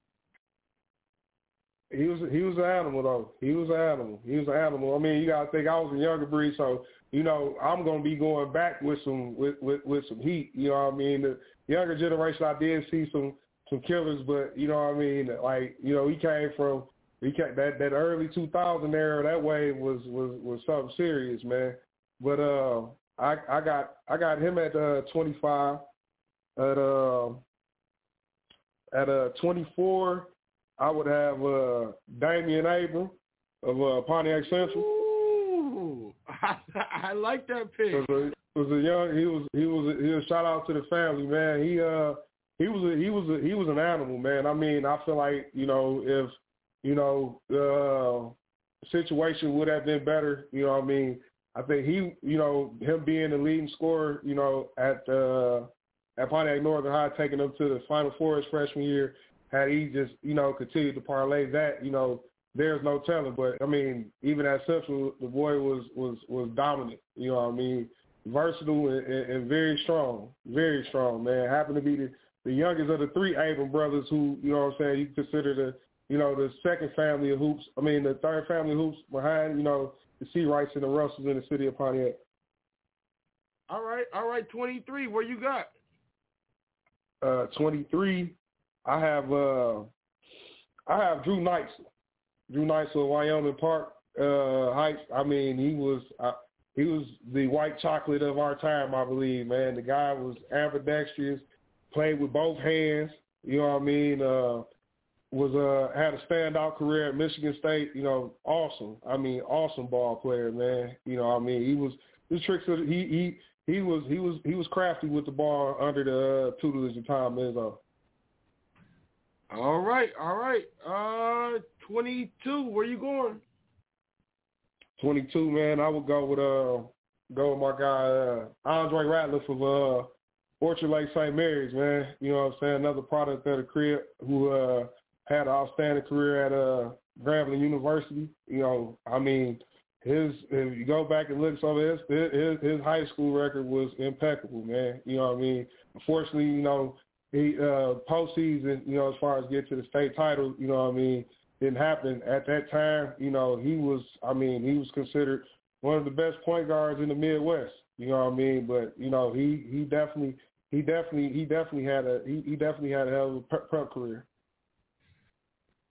He was he was an animal though. He was an animal. He was an animal. I mean, you gotta think I was a younger breed, so you know I'm gonna be going back with some with with, with some heat. You know what I mean? The younger generation, I did see some some killers, but you know what I mean? Like you know, he came from he came, that that early 2000 era. That wave was was was something serious, man. But uh, I I got I got him at uh 25. At uh, at uh 24, I would have uh Damian Abram of uh, Pontiac Central. I, I like that pick. was a was a young he was he was a, he was shout out to the family man he uh he was a, he was a, he was an animal man I mean I feel like you know if you know the situation would have been better you know what I mean I think he you know him being the leading scorer you know at uh at Pontiac Northern High taking them to the Final Four his freshman year had he just you know continued to parlay that you know there's no telling. But I mean, even at Central, the boy was was was dominant. You know what I mean? Versatile and, and, and very strong, very strong, man. Happened to be the, the youngest of the three Abram brothers, who you know what I'm saying. You consider the you know the second family of hoops. I mean, the third family of hoops behind you know the Seawrights and the Russells in the city of Pontiac. All right, all right, 23. Where you got? Uh, 23. I have uh, I have Drew Neitzel. Drew Neitzel of Wyoming Park uh, Heights. I mean, he was uh, he was the white chocolate of our time, I believe. Man, the guy was ambidextrous, played with both hands. You know what I mean? Uh, was uh had a standout career at Michigan State. You know, awesome. I mean, awesome ball player, man. You know, what I mean, he was his tricks. Of, he he he was he was he was crafty with the ball under the uh, tutelage of Tom Izzo. All right, all right. Uh, 22. Where you going? 22, man. I would go with uh go with my guy uh, Andre Ratliff of uh Orchard Lake St. Mary's, man. You know what I'm saying? Another product of the crib who uh had an outstanding career at uh Grambling University. You know, I mean, his if you go back and look some of his his his high school record was impeccable, man. You know what I mean? Unfortunately, you know, he uh postseason, you know, as far as get to the state title, you know what I mean, didn't happen at that time. You know, he was I mean, he was considered one of the best point guards in the Midwest. You know what I mean? But you know, he he definitely he definitely he definitely had a he, he definitely had a hell of a prep, career.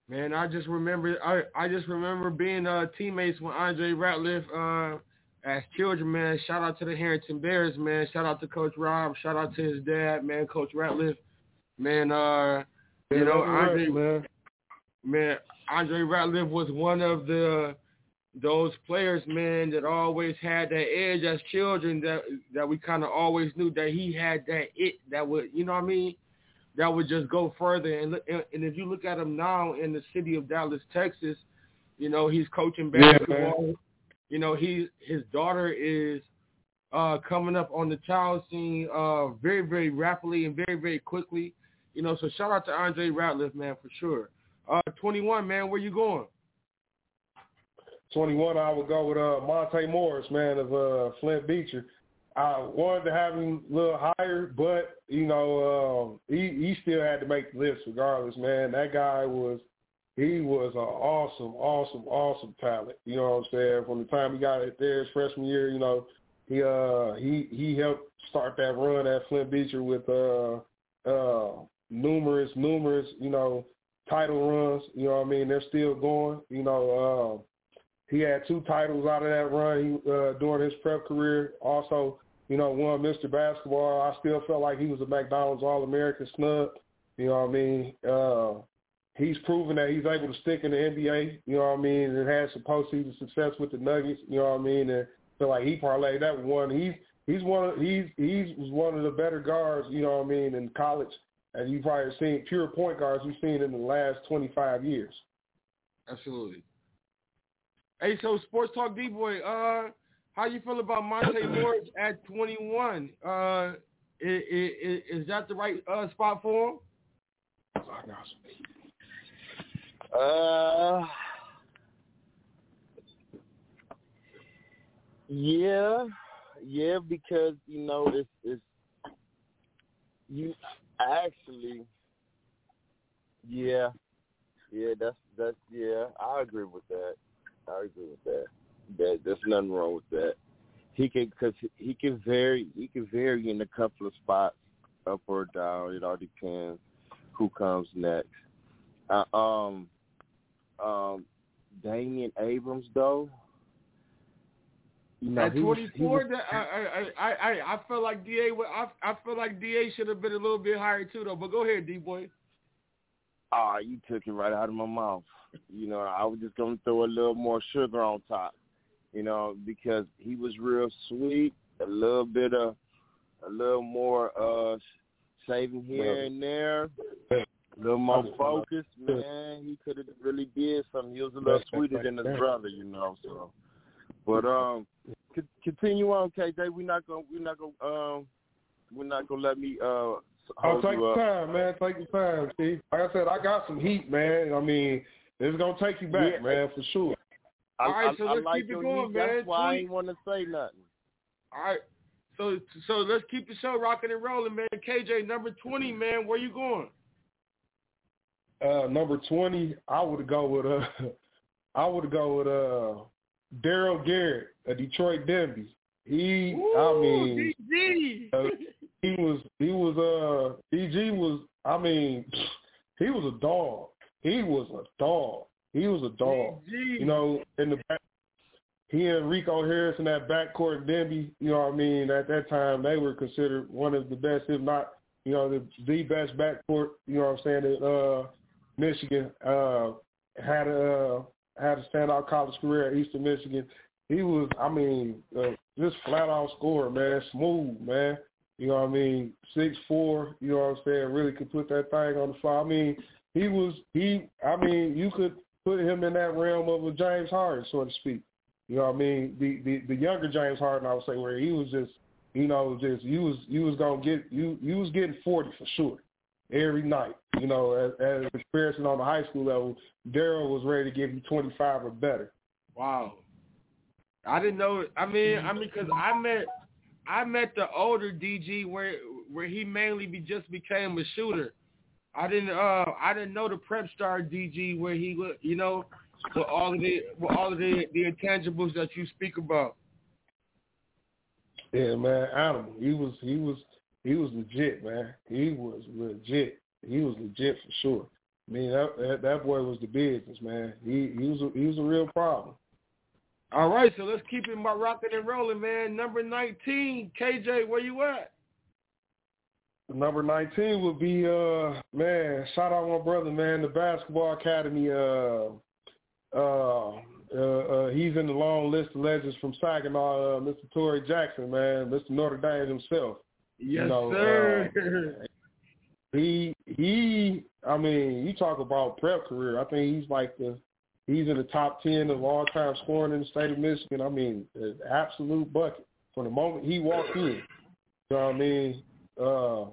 Man, I just remember I I just remember being uh teammates with Andre Ratliff uh as children, man. Shout out to the Harrington Bears, man. Shout out to Coach Rob. Shout out to his dad, man, Coach Ratliff. Man, uh you know, Andre man. man, Andre Ratliff was one of the those players, man, that always had that edge as children that that we kind of always knew that he had that it that would, you know what I mean? That would just go further. And look, and and if you look at him now in the city of Dallas, Texas, you know he's coaching Yeah, basketball. you know he his daughter is uh coming up on the child scene uh very very rapidly and very very quickly. You know, so shout out to Andre Ratliff, man, for sure. Uh, 21, man, where you going? 21, I would go with uh, Monte Morris, man, of uh, Flint Beecher. I wanted to have him a little higher, but you know, um, he he still had to make the list regardless, man. That guy was he was an awesome, awesome, awesome talent. You know what I'm saying? From the time he got it there his freshman year, you know, he uh he he helped start that run at Flint Beecher with uh uh numerous, numerous, you know, title runs. You know what I mean? They're still going. You know, uh, he had two titles out of that run he, uh, during his prep career. Also, you know, won Mr. Basketball. I still felt like he was a McDonald's All-American snub. You know what I mean? Uh, he's proven that he's able to stick in the NBA. You know what I mean? And had some postseason success with the Nuggets. You know what I mean? And feel like he parlayed that one. He's he's one of he's he's one of the better guards. You know what I mean? In college, and you've probably seen pure point guards you've seen in the last 25 years. Absolutely. Hey, so Sports Talk D Boy, uh, how you feel about Monte Morris at 21? Uh, is, is, is that the right uh, spot for him? Uh, yeah, yeah, because you know it's it's you actually, yeah, yeah, that's that's yeah, I agree with that. I agree with that. That there's nothing wrong with that. He can because he can vary. He can vary in a couple of spots, up or down. It all depends who comes next. Uh, um, um, Damian Abrams though. You know, At he was- 24, was- I, I, I, I, I feel like Da. I, I feel like Da should have been a little bit higher too, though. But go ahead, D boy. Ah, you took it right out of my mouth. You know, I was just gonna throw a little more sugar on top. You know, because he was real sweet, a little bit of, a little more uh saving here and there, a little more focused. Man, he could have really did something. He was a little sweeter than his brother, you know. So, but um, c- continue on, KJ. We're not gonna, we're not gonna, um, we're not gonna let me uh. Oh, take you your time, man. Take your time, See, Like I said, I got some heat, man. I mean, it's gonna take you back, Yeah. man, for sure. I, All right, I, so let's like keep it going, heat. That's man. why I ain't want to say nothing. All right. So so let's keep the show rocking and rolling, man. KJ, number 20, man, where you going? Uh, number twenty, I would go with uh, I would go with uh, Daryl Garrett, a Detroit Denby. He, I mean, uh, he was he was uh DG was I mean he was a dog. He was a dog. He was a dog. You know, in the back he and Rico Harris in that backcourt Denby, you know what I mean, at that time they were considered one of the best, if not, you know, the the best backcourt, you know what I'm saying, that uh Michigan uh had a had a standout college career at Eastern Michigan. He was I mean, uh, just flat out scorer, man, smooth, man. You know what I mean? Six four, you know what I'm saying, really could put that thing on the floor. I mean, he was he I mean, you could put him in that realm of a James Harden, so to speak. You know what I mean? The the, the younger James Harden I would say where he was just you know, just you was you was gonna get you you was getting forty for sure. Every night. You know, as, as experiencing on the high school level, Daryl was ready to give you twenty five or better. Wow. I didn't know. I mean, I mean, because I met, I met the older DG where where he mainly be just became a shooter. I didn't, uh, I didn't know the prep star DG where he was, you know, with all of the with all of the the intangibles that you speak about. Yeah, man, animal. He was he was he was legit, man. He was legit. He was legit for sure. I mean that that, that boy was the business, man. He he was a, he was a real problem. All right, so let's keep it rocking and rolling, man. Number nineteen, KJ, where you at? Number nineteen would be uh man, shout out my brother, man, the basketball academy uh uh uh, uh, he's in the long list of legends from Saginaw, uh, Mr. Tory Jackson, man, Mr. Notre Dame himself. Yes, You know, sir. uh, he he I mean, you talk about prep career. I think he's like the he's in the top ten of all time scoring in the state of Michigan. I mean, an absolute bucket. From the moment he walked in. You know what I mean? Uh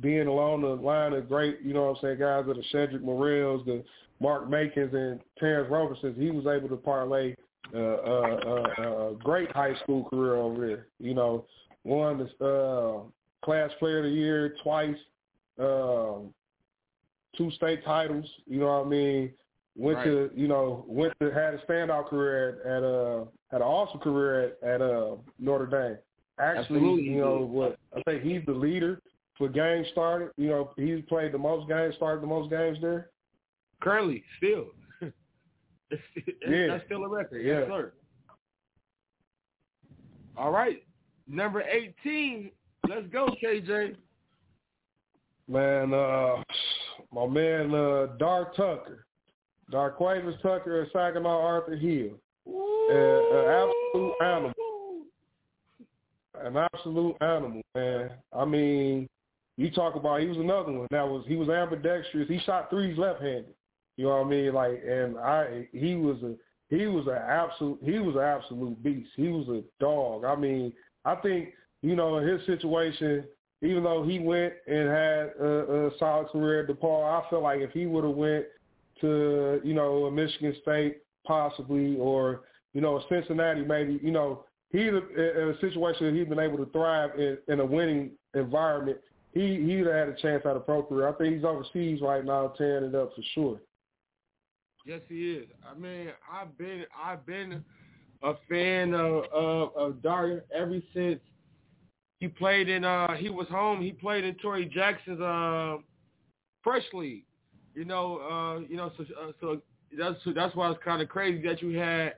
being along the line of great, you know what I'm saying, guys of the Cedric Morels, the Mark Macons and Terrence Robertson, he was able to parlay uh, uh, uh, uh, great high school career over there. You know, won the uh, class player of the year twice, um, two state titles. You know what I mean? Went to you know went to had a standout career at, at uh had an awesome career at, at uh Notre Dame. Actually, Absolutely. you know what I think he's the leader for games started. You know he's played the most games, started the most games there. Currently, still. It's- Yeah. That's still a record. Yeah. Yes, sir. All right. Number 18. Let's go, KJ. Man, uh, my man, uh, Dark Tucker, Darquavis Tucker at Saginaw Arthur Hill, uh, an absolute animal, an absolute animal, man. I mean, you talk about he was another one that was he was ambidextrous. He shot threes left-handed. You know what I mean? Like, and I he was a he was an absolute he was an absolute beast. He was a dog. I mean, I think you know in his situation, even though he went and had a, a solid career at DePaul, I feel like if he would have went to you know a Michigan State possibly or you know a Cincinnati maybe, you know he in a situation that he'd been able to thrive in, in a winning environment. He he'd had a chance at a pro career. I think he's overseas right now tearing it up for sure. Yes, he is. I mean, I've been I've been a fan of of, of Daria ever since he played in uh he was home. He played in Tory Jackson's uh fresh league. You know, uh, you know, so uh, so that's that's why it's kind of crazy that you had,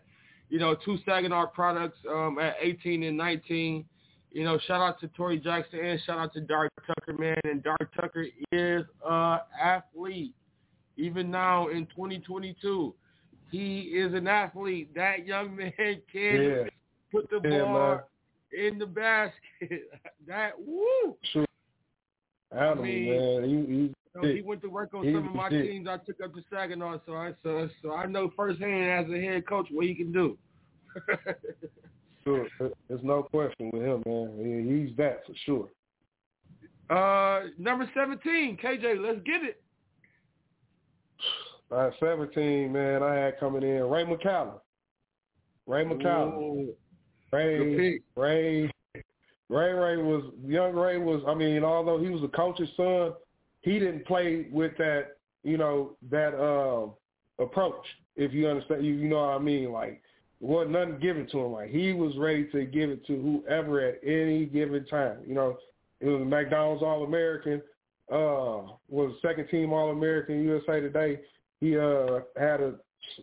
you know, two Saginaw products um at 18 and 19. You know, shout out to Tory Jackson and shout out to Dark Tucker, man. And Dark Tucker is a athlete even now in 2022. He is an athlete. That young man can Yeah. put the Yeah, ball man. in the basket. that woo. Sure. Animal, mean, man. He, he, You know, he went to work on He some of my legit. teams. I took up to Saginaw, so I so so I know firsthand as a head coach what he can do. sure. There's no question with him, man. He's that for sure. uh, number seventeen, KJ. Let's get it. At 17, man, I had coming in Ray McCallum. Ray McCallum. Ooh, Ray. Ray, Ray, Ray was young. Ray was. I mean, although he was a coach's son, he didn't play with that. You know that uh, approach. If you understand, you, you know what I mean. Like, wasn't nothing given to him. Like he was ready to give it to whoever at any given time. You know, it was McDonald's All American. Uh, was second team All American USA Today. He uh had a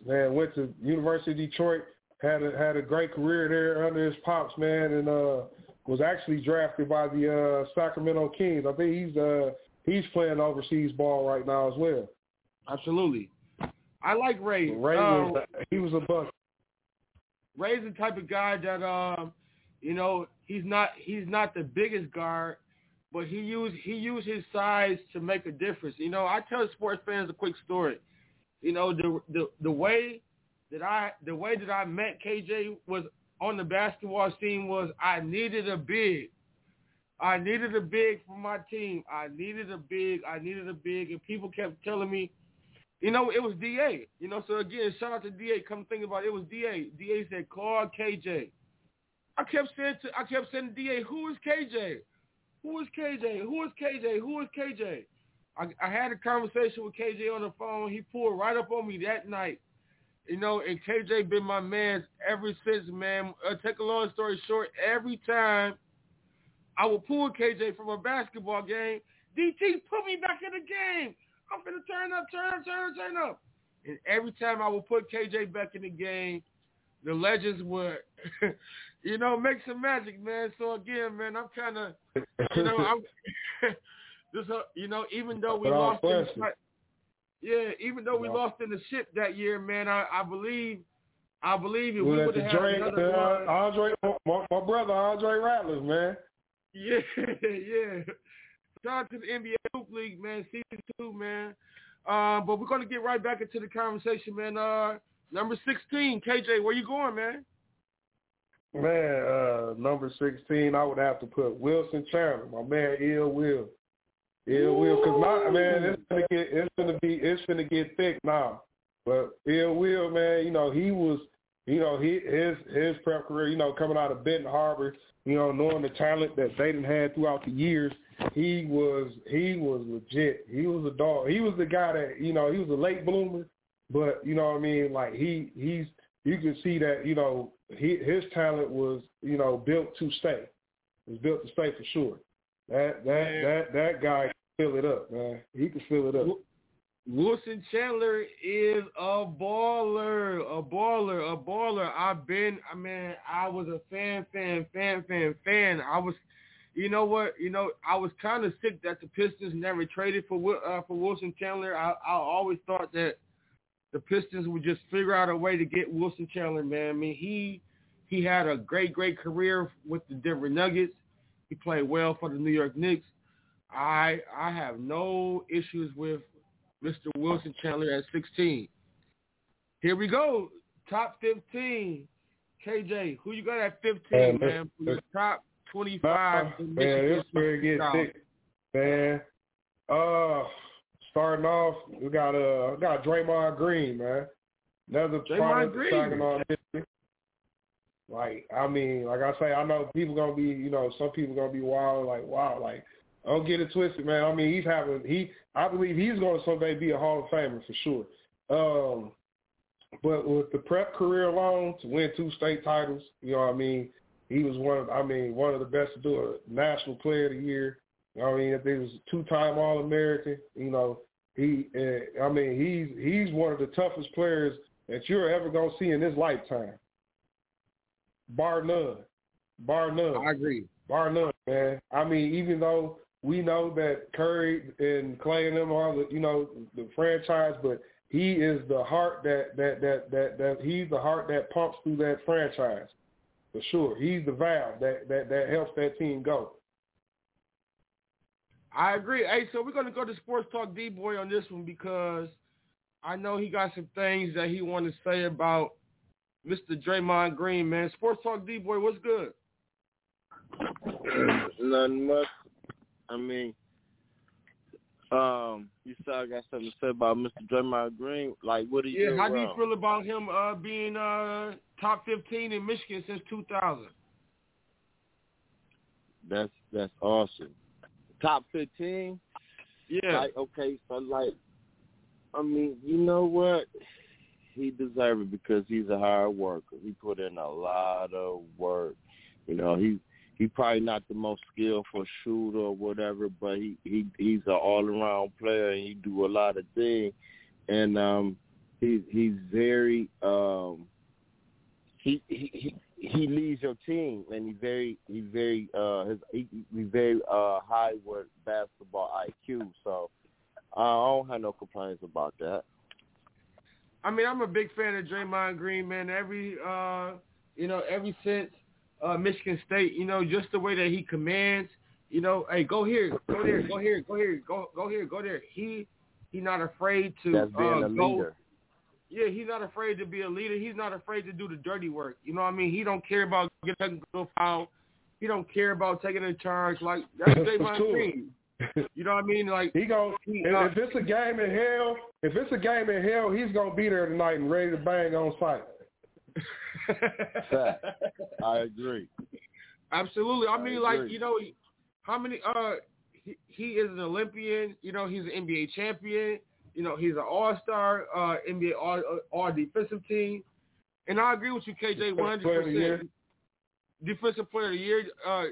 man went to University of Detroit had a had a great career there under his pops, man, and uh was actually drafted by the uh Sacramento Kings. I think he's uh he's playing overseas ball right now as well. Absolutely. I like Ray. Ray Um, was he was a buck. Ray's the type of guy that um, you know, he's not he's not the biggest guard, but he used he used his size to make a difference. You know, I tell sports fans a quick story. You know, the the the way that I the way that I met KJ was on the basketball scene was I needed a big. I needed a big for my team. I needed a big. I needed a big, and people kept telling me, you know, it was Da. You know, so again, shout out to Da. Come think about it, it was Da. Da said, "Call KJ." I kept saying to I kept saying to Da, "Who is KJ? Who is KJ? Who is KJ? Who is KJ?" I, I had a conversation with KJ on the phone. He pulled right up on me that night. You know, and KJ been my man ever since, man. Uh, take a long story short, every time I would pull KJ from a basketball game, DT put me back in the game. I'm gonna turn up, turn up, turn up, turn up. And every time I would put KJ back in the game, the legends would, you know, make some magic, man. So again, man, I'm kind of, you know, I'm just, uh, you know, even though we lost, in the, question. fight- yeah, even though we Yeah. lost in the ship that year, man, I, I believe, I believe if we Well, would the have had another uh, one, Andre, my, my brother Andre Ratliff, man. Yeah, yeah. Shout out to the NBA Hoop League, man. Season two, man. Uh, but we're gonna get right back into the conversation, man. Uh, number sixteen, KJ, where you going, man? Man, uh, number sixteen, I would have to put Wilson Chandler, my man, Ill Will, Ill Will, because my man, it's gonna get, it's gonna be, it's gonna get thick now. But Ill Will, man, you know he was, you know he his his prep career, you know, coming out of Benton Harbor, you know, knowing the talent that they done had throughout the years, he was he was legit. He was a dog. He was the guy that you know he was a late bloomer, but you know what I mean. Like he he's you can see that you know he his talent was you know built to stay. It was built to stay for sure. That that Man. that that guy can fill it up, man. He can fill it up. Wilson Chandler is a baller, a baller, a baller. I've been, I mean, I was a fan, fan, fan, fan, fan. I was, you know what, you know, I was kind of sick that the Pistons never traded for uh, for Wilson Chandler. I, I always thought that the Pistons would just figure out a way to get Wilson Chandler, man. I mean, he he had a great, great career with the Denver Nuggets. He played well for the New York Knicks. I I have no issues with Mr. Wilson Chandler at 16. Here we go. Top 15. KJ, who you got at 15, Man, man? The top 25 Nah, in man, this where it gets South. thick, man. Uh, starting off, we got uh, got Draymond Green, man. Another Draymond Green. Like, I mean, like I say, I know people gonna be, you know, some people gonna be wild, like, wow, like, don't get it twisted, man. I mean, he's having, he, I believe he's gonna someday be a Hall of Famer for sure. Um, but with the prep career alone, to win two state titles, you know what I mean, he was one of, I mean, one of the best to do it. National Player of the Year. I mean, if he was a two-time All-American, you know, he, uh, I mean, he's he's one of the toughest players that you're ever gonna see in this lifetime, bar none, bar none, I agree. bar none, man. I mean, even though we know that Curry and Clay and them are the, you know, the franchise, but he is the heart that that that that that he's the heart that pumps through that franchise for sure. He's the valve that that that helps that team go. I agree. Hey, so we're gonna go to Sports Talk D Boy on this one because I know he got some things that he want to say about Mr. Draymond Green, man. Sports Talk D Boy, what's good? Nothing much. I mean, um, you saw I got something to say about Mr. Draymond Green. Like, what do you Yeah, how do you feel about him uh, being uh, top 15 in Michigan since 2000? That's that's awesome. Top fifteen. Yeah. Like, okay, so like, I mean, you know what? He deserves it because he's a hard worker. He put in a lot of work. You know, he he probably not the most skillful shooter or whatever, but he he he's an all around player and he do a lot of things. And um, he's he's very um, he he he he leads your team and he very he very uh his he, he very uh high with basketball IQ. So I don't have no complaints about that. I mean, I'm a big fan of Draymond Green, man. Every uh, you know, ever since uh, Michigan State, you know, just the way that he commands, you know, hey, go here, go there, go here, go here, go go here, go there. He he not afraid to That's being uh, a go. leader. Yeah, he's not afraid to be a leader. He's not afraid to do the dirty work. You know what I mean? He don't care about getting a technical foul. He don't care about taking a charge. Like that's Draymond Cool. Green. You know what I mean? Like He go he, if, uh, if it's a game in hell, if it's a game in hell, he's gonna be there tonight and ready to bang on site. I agree. Absolutely. I I mean, like you know, how many? Uh, he, he is an Olympian. You know, he's an NBA champion. You know, he's an All Star, uh, NBA All All Defensive Team. And I agree with you, KJ, one hundred Player of the year. percent. Defensive Player of the Year. Uh,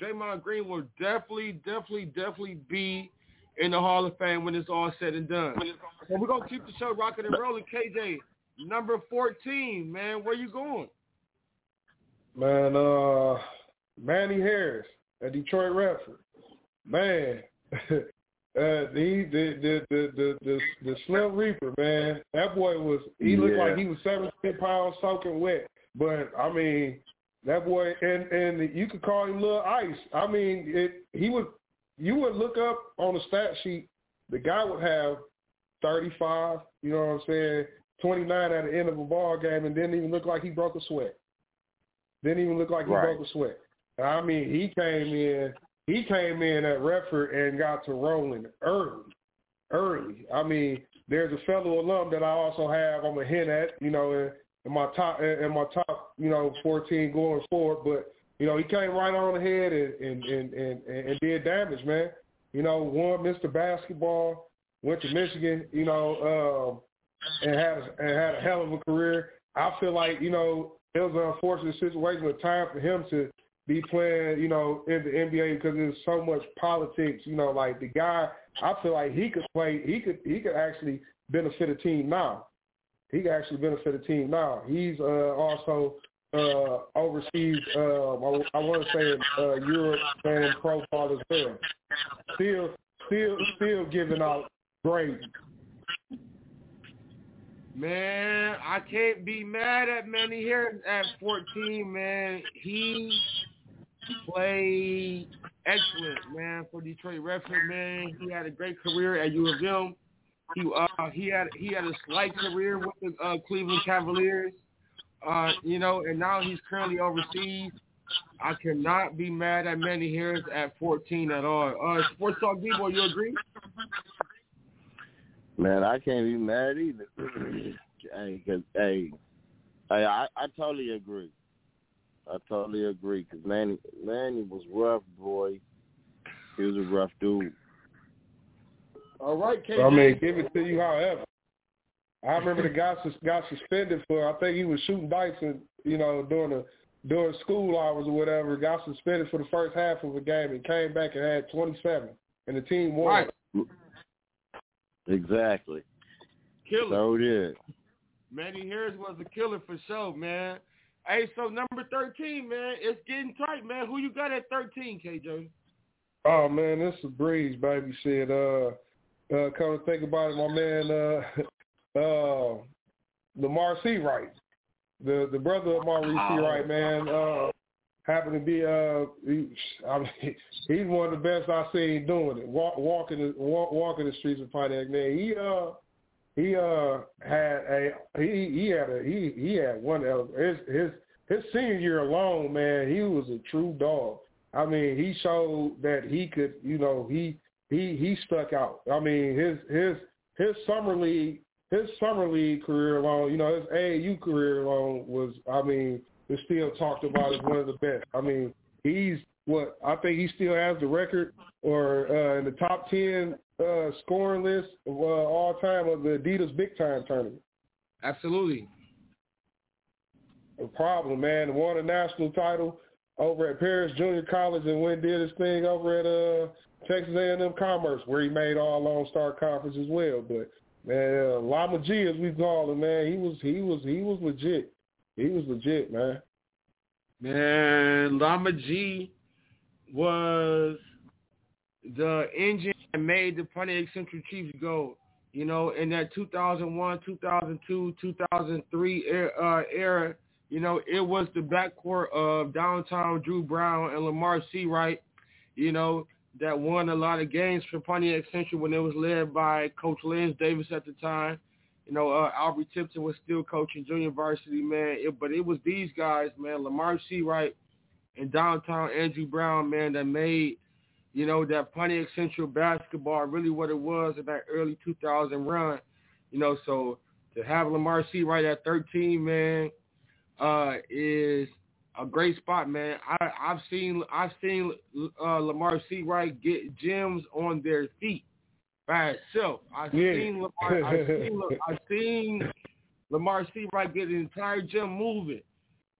Draymond Green will definitely, definitely, definitely be in the Hall of Fame when it's all said and done. So we're gonna keep the show rocking and rolling. KJ, number fourteen, man, where you going? Man, uh, Manny Harris at Detroit Redford. Man, uh, the, the, the, the, the, the, the Slim Reaper, man. That boy was, he looked Yeah. like he was 17 pounds soaking wet. But, I mean, that boy, and, and you could call him Little Ice. I mean, it, he would, you would look up on the stat sheet, the guy would have 35, you know what I'm saying, 29 at the end of a ball game and didn't even look like he broke a sweat. Didn't even look like he Right. broke a sweat. I mean, he came in. He came in at Redford and got to rolling early, early. I mean, there's a fellow alum that I also have. I'm a hint at, you know, in, in my top, in my top, you know, 14 going forward. But you know, he came right on ahead and and and and, and did damage, man. You know, won Mr. Basketball, went to Michigan, you know, um, and had and had a hell of a career. I feel like you know it was an unfortunate situation, but time for him to be playing, you know, in the NBA because there's so much politics. You know, like the guy, I feel like he could play. He could he could actually benefit a team now. He could actually benefit a team now. He's uh, also uh, overseas. Uh, I, I want to say uh, Europe and profile as well. Still, still, still giving out grades. Man, I can't be mad at Manny here at 14, man. He played excellent, man, for Detroit Redford, man. He had a great career at U of M. He uh he had he had a slight career with the uh, Cleveland Cavaliers. Uh, you know, and now he's currently overseas. I cannot be mad at Manny Harris at 14 at all. Uh, Sports Talk D-Boy, you agree? Man, I can't be mad either. hey, cause hey, hey, I I totally agree. I totally agree. Cause Manny Manny was rough, boy. He was a rough dude. All right, KJ. I mean, give it to you however. I remember the guy sus- got suspended for I think he was shooting dice and you know during the during school hours or whatever. Got suspended for the first half of a game and came back and had 27, and the team won. Right. Exactly. Killer. So it is. Manny Harris was a killer for sure, man. Hey, so number 13, man, it's getting tight, man. Who you got at 13, KJ? Oh man, this is a breeze, baby. Shit. Uh, uh, come to think about it, my man, uh, uh, Lamar Seawright, the the brother of Maurice Oh. Wright, man, uh, happened to be uh, he, I mean, he's one of the best I've seen doing it, walk, walking the walk, walking the streets of Pontiac. Man, he uh he uh had a he he had a he he had one of his his his senior year alone, man, he was a true dog. I mean, he showed that he could, you know, he he he stuck out. I mean, his his his summer league his summer league career alone, you know, his AAU career alone was, I mean, is still talked about as one of the best. I mean, he's what I think he still has the record or uh, in the top ten uh, scoring list of uh, all time of the Adidas Big Time tournament. Absolutely. A problem, man. Won a national title over at Paris Junior College and went and did his thing over at uh, Texas A&M Commerce, where he made all Lone Star Conference as well. But man, Lama G, as we call him, man, he was he was he was legit. He was legit, man. Man, Lama G was the engine that made the Pontiac Central Chiefs go. You know, in that 2001, 2002, 2003 era, uh, era, you know, it was the backcourt of downtown Drew Brown and Lamar Seawright, you know, that won a lot of games for Pontiac Central when it was led by Coach Lance Davis at the time. You know, uh, Aubrey Tipton was still coaching junior varsity, man. It, but it was these guys, man, Lamar Seawright and downtown Andrew Brown, man, that made, you know, that Pontiac Central basketball really what it was in that early 2000 run. You know, so to have Lamar Seawright at 13, man, uh, is a great spot, man. I, I've seen I've seen uh, Lamar Seawright get gems on their feet by itself. I've Yeah. seen Lamar. I've seen, I've seen Lamar Seawright get the entire gym moving.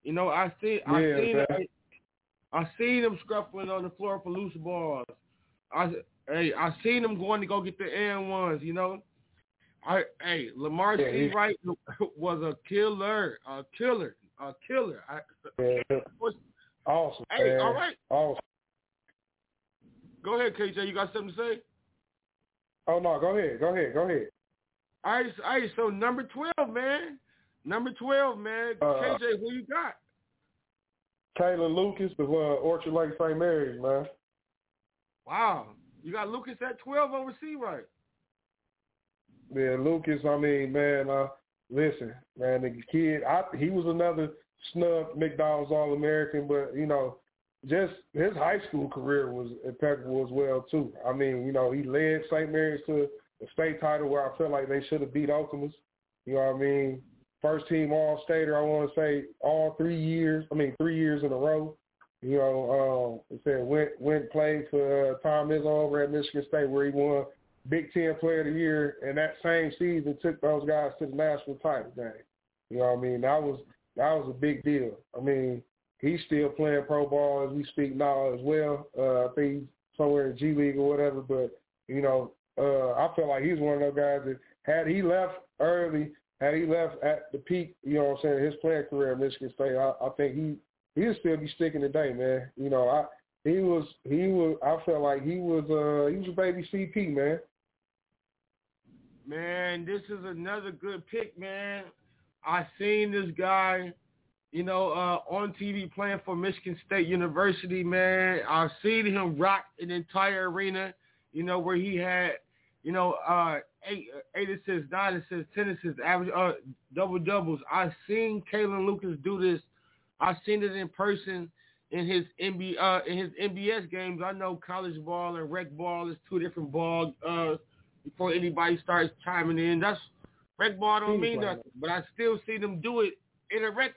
You know, I see I Yeah, seen. I seen him scruffling on the floor for loose balls. I hey, I seen him going to go get the and ones. You know, I hey Lamar Yeah, he- Seawright was a killer, a killer, a killer. I, Yeah. was- Awesome, hey, man. all right, Awesome. go ahead, KJ. You got something to say? Oh no, go ahead, go ahead, go ahead. All right, so, all right, so number twelve, man. Number twelve, man. Uh, KJ, who you got? Kalin Lucas of uh, Orchard Lake St. Mary's, man. Wow, you got Lucas at twelve over right? Yeah, Lucas. I mean, man. Uh, listen, man. The kid, I, he was another snub McDonald's All American, but you know, just his high school career was impeccable as well too. I mean, you know, he led St. Mary's to the state title where I felt like they should have beat Okemos. You know what I mean? First team All Stater. I want to say all three years. I mean, three years in a row. You know, um, it said went went played for uh, Tom Izzo over at Michigan State where he won Big Ten Player of the Year, and that same season took those guys to the national title game. You know what I mean? That was that was a big deal. I mean, he's still playing pro ball as we speak now as well. Uh, I think somewhere in G League or whatever. But you know, uh, I feel like he's one of those guys that had he left early, had he left at the peak, you know what I'm saying, his playing career at Michigan State, I, I think he he'll still be sticking today, man. You know, I he was he was I felt like he was uh he was a baby CP, man. Man, this is another good pick, man. I seen this guy, you know, uh, on TV playing for Michigan State University, man. I've seen him rock an entire arena, you know, where he had, you know, uh, eight, eight assists, nine assists, ten assists, average, uh, double doubles. I've seen Kalin Lucas do this. I've seen it in person in his NBA, uh, in his NBS games. I know college ball and rec ball is two different ball, uh, before anybody starts chiming in. That's rec ball don't mean nothing, but I still see them do it in a rec.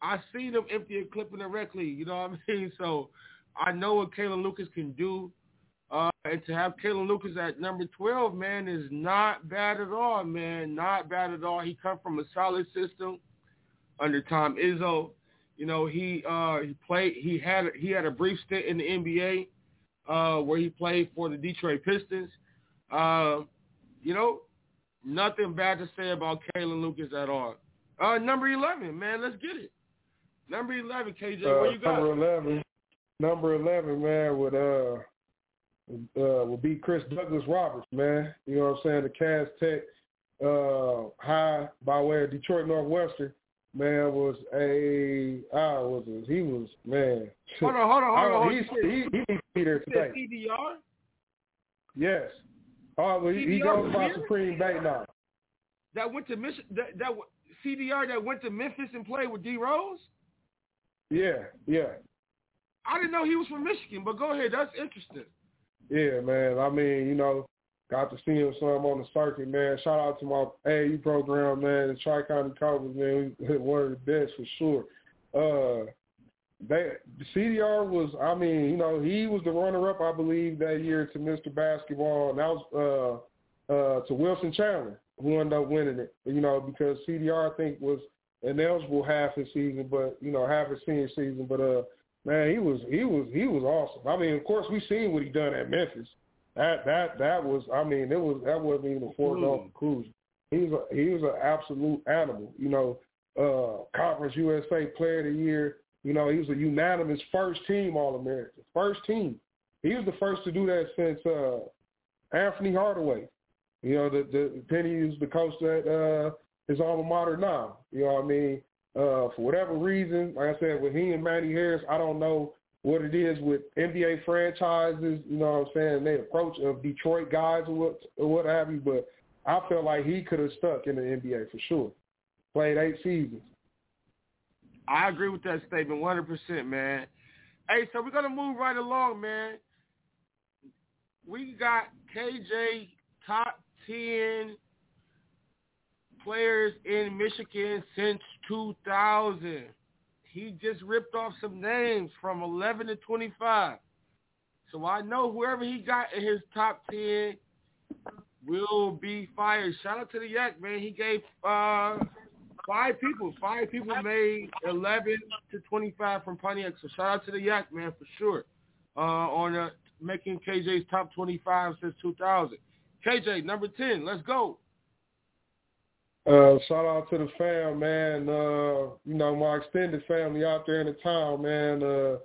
I see them empty a clip in a rec. You know what I mean? So I know what Kalin Lucas can do. Uh, and to have Kalin Lucas at number 12, man, is not bad at all, man. Not bad at all. He come from a solid system under Tom Izzo. You know, he uh, he played. He had he had a brief stint in the NBA uh, where he played for the Detroit Pistons. Uh, you know, nothing bad to say about Kalin Lucas at all. Uh, number 11, man, let's get it. Number 11, KJ, Uh, what you got? number eleven, number eleven, man, would uh, uh, would be Chris Douglas Roberts, man. You know what I'm saying? The Cass Tech uh, high by way of Detroit Northwestern, man, was a ah was a, he was man. Hold on, hold on, I hold on. He he he needs to be there today. CDR? Yes. Oh, well, he, he CDR goes was by? Supreme Bank now. That went to Mich- that, that CDR that went to Memphis and played with D Rose? Yeah, yeah. I didn't know he was from Michigan, but go ahead. That's interesting. Yeah, man. I mean, you know, got to see him some on the circuit, man. Shout out to my AU program, man. The Tri County Cobras, man. We- One of the best for sure. Uh, they CDR was, I mean, you know, he was the runner-up, I believe, that year to Mr. Basketball, and that was uh, uh, to Wilson Chandler, who ended up winning it. You know, because CDR I think was ineligible half his season, but you know, half his senior season, but uh. Man, he was he was he was awesome. I mean, of course, we seen what he done at Memphis. That that that was. I mean, it was that wasn't even a foregone conclusion. He was a, he was an absolute animal. You know, uh, Conference USA Player of the Year. You know, he was a unanimous first team All American. First team. He was the first to do that since uh, Anthony Hardaway. You know, the the Penny is the coach at uh, his alma mater now. You know what I mean? Uh, for whatever reason, like I said, with he and Manny Harris, I don't know what it is with NBA franchises, you know what I'm saying, their approach of Detroit guys or what or what have you, but I felt like he could have stuck in the NBA for sure. Played eight seasons. I agree with that statement 100%, man. Hey, so we're going to move right along, man. We got KJ top 10 players in Michigan since 2000. He just ripped off some names from 11 to 25. So I know whoever he got in his top 10 will be fired. Shout out to the Yak, man. He gave uh, five people. Five people made 11 to 25 from Pontiac. So shout out to the Yak, man, for sure. Uh, on uh, making KJ's top 25 since 2000. KJ, number 10. Let's go. Uh, shout out to the fam, man. Uh, you know, my extended family out there in the town, man. Uh,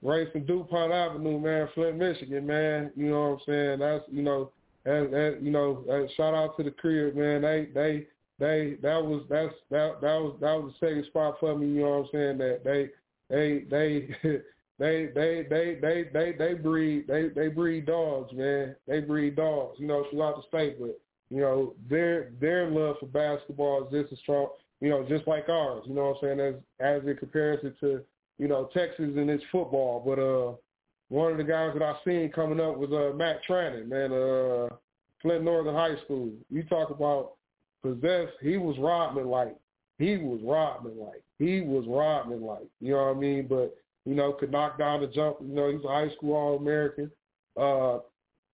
raised in DuPont Avenue, man, Flint, Michigan, man. You know what I'm saying? That's, you know, that, that you know, shout out to the crib, man. They, they, they that was that's that that was that was the second spot for me. You know what I'm saying? That they they they. They they they they they they breed they they breed dogs man they breed dogs you know throughout the state but you know their their love for basketball is just as strong you know just like ours you know what I'm saying as as in comparison to you know Texas and its football but uh one of the guys that I seen coming up was uh Matt Trannon man uh Flint Northern High School you talk about possess he was Rodman like. He was Rodman like. He was Rodman like. You know what I mean? But, you know, could knock down the jump, you know, he's a high school all American. Uh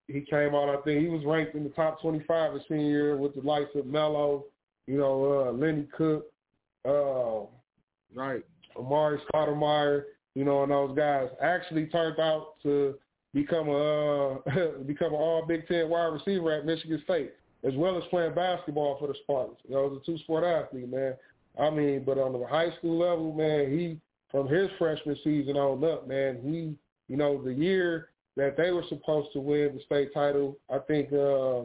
he came out, I think he was ranked in the top 25 his senior year with the likes of Melo, you know, uh, Lenny Cook, uh, right, Amar'e Stoudemire, you know, and those guys actually turned out to become a uh, become an All Big Ten wide receiver at Michigan State, as well as playing basketball for the Spartans. You know, he was a two sport athlete, man. I mean, but on the high school level, man, he from his freshman season on up, man, he, you know, the year that they were supposed to win the state title. I think uh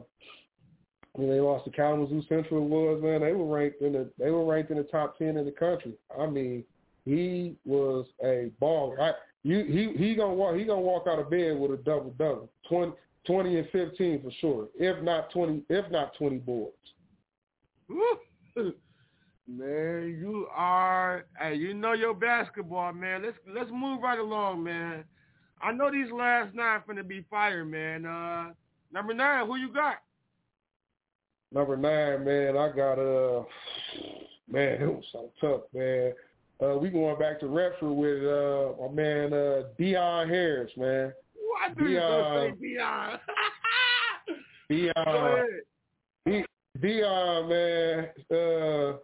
when they lost to Kalamazoo Central was, man, they were ranked in the they were ranked in the top ten in the country. I mean, he was a baller. I, you he he gonna walk he gonna walk out of bed with a double double. 20, 20 and fifteen for sure. If not twenty if not twenty boards. Man, you are hey, you know your basketball, man. Let's let's move right along, man. I know these last nine finna be fire, man. Uh, number nine, who you got? Number nine, man, I got uh, man, it was so tough, man. Uh, we going back to Redford with uh my man uh Dion Harris, man. What do you gonna say, Dion? Dion, De- Dion, man. Uh,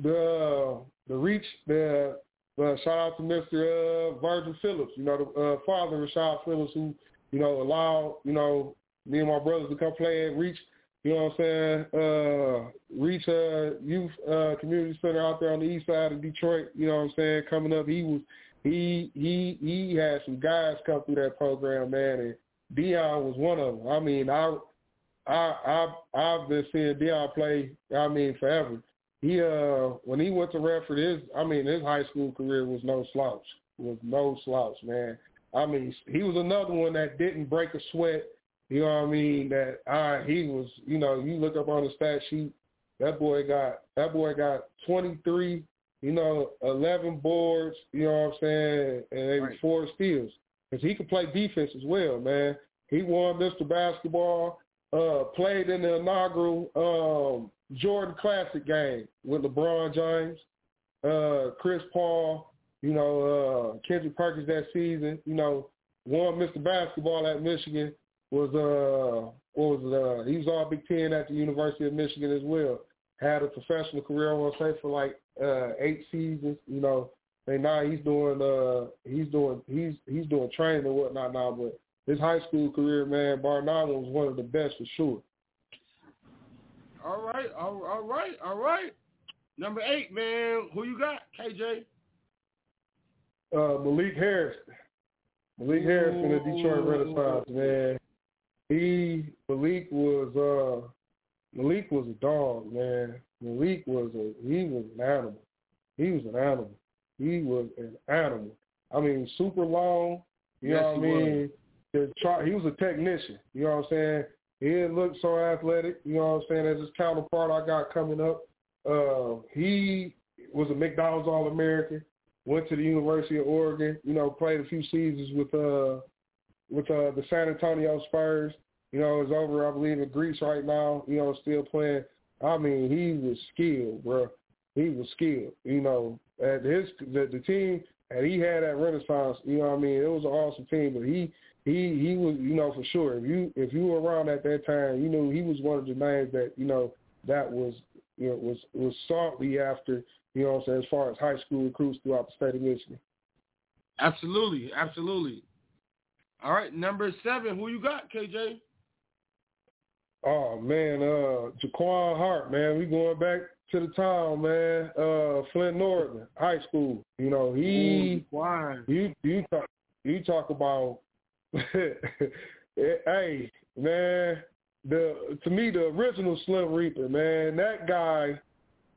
the the reach the uh, shout out to Mr. Uh, Virgil Phillips, you know, the uh, father of Rashad Phillips, who, you know, allowed, you know, me and my brothers to come play at Reach, you know what I'm saying, uh, Reach uh, Youth uh, Community Center out there on the east side of Detroit, you know what I'm saying, coming up. He was, he, he, he had some guys come through that program, man, and Dion was one of them. I mean, I, I I I've been seeing Dion play. I mean, forever. He uh when he went to Redford, his I mean his high school career was no slouch. Was no slouch, man. I mean, he was another one that didn't break a sweat. You know what I mean? That uh, he was, you know, you look up on the stat sheet, that boy got that boy got 23, you know, 11 boards, you know what I'm saying, and maybe Right. four steals. Cuz he could play defense as well, man. He won Mr. Basketball, uh played in the inaugural um Jordan Classic game with LeBron James, uh Chris Paul, you know, uh Kendrick Perkins that season, you know, won Mr. Basketball at Michigan, was uh what was it, uh he was all Big Ten at the University of Michigan as well. Had a professional career I wanna say for like uh eight seasons, you know. And now he's doing uh he's doing he's he's doing training and whatnot now, but his high school career, man, bar none was one of the best for sure. All right, all, all right, all right. Number eight, man. Who you got, KJ? uh, Malik Hairston. Malik Hairston of Detroit Renaissance, man. He Malik was uh Malik was a dog, man. Malik was a he was an animal. He was an animal. He was an animal. I mean, super long. You Yes, know what I was. mean? Try, he was a technician. You know what I'm saying? He didn't look so athletic. You know what I'm saying? As his counterpart I got coming up. Uh, he was a McDonald's All American went to the University of Oregon, you know, played a few seasons with uh with uh the San Antonio Spurs. You know, is over I believe in Greece right now, you know, still playing. I mean, he was skilled, bro. He was skilled. You know, at his the, the team that he had that Renaissance, you know what I mean, it was an awesome team, but he he he was, you know, for sure. If you if you were around at that time, you knew he was one of the names that, you know, that was you know, was was sought after you know what I'm saying, as far as high school recruits throughout the state of Michigan. Absolutely, absolutely. All right, number seven. Who you got, KJ? Oh man, uh Jaquan Hart, man, we going back to the town, man. Uh Flint Northern High School. You know, he Why? you you talk you talk about hey, man, the to me the original Slim Reaper, man, that guy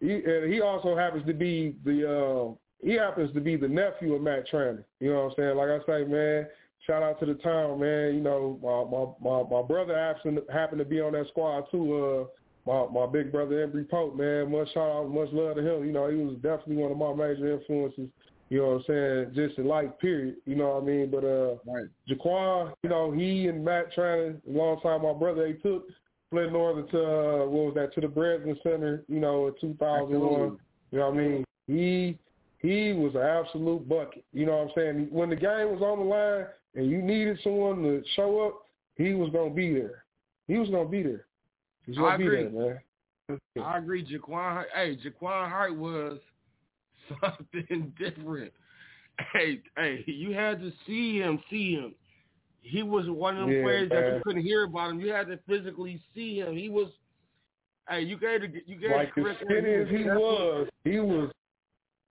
he and he also happens to be the uh he happens to be the nephew of Matt Trannon. You know what I'm saying? Like I say, man, shout out to the town, man. You know, my my my, my brother happened happened to be on that squad too. Uh, my my big brother Embry Pope, man. Much shout out, much love to him. You know, he was definitely one of my major influences. You know what I'm saying? Just in life, period. You know what I mean? But uh, Right. Jaquan, you know, he and Matt Trannon, alongside my brother, they took Flint Northern to uh, what was that to the Breslin Center. You know, in 2001. Absolutely. You know what I mean? He he was an absolute bucket. You know what I'm saying? When the game was on the line and you needed someone to show up, he was gonna be there. He was gonna be there. He's gonna I be agree. there, man. I agree. Jaquan Hey, Jaquan Hart was something different. Hey, hey, you had to see him, see him. He was one of them Yeah, players that man. you couldn't hear about him. You had to physically see him. He was. Hey, you gave the you gave Like the as correct skinny as he was, he was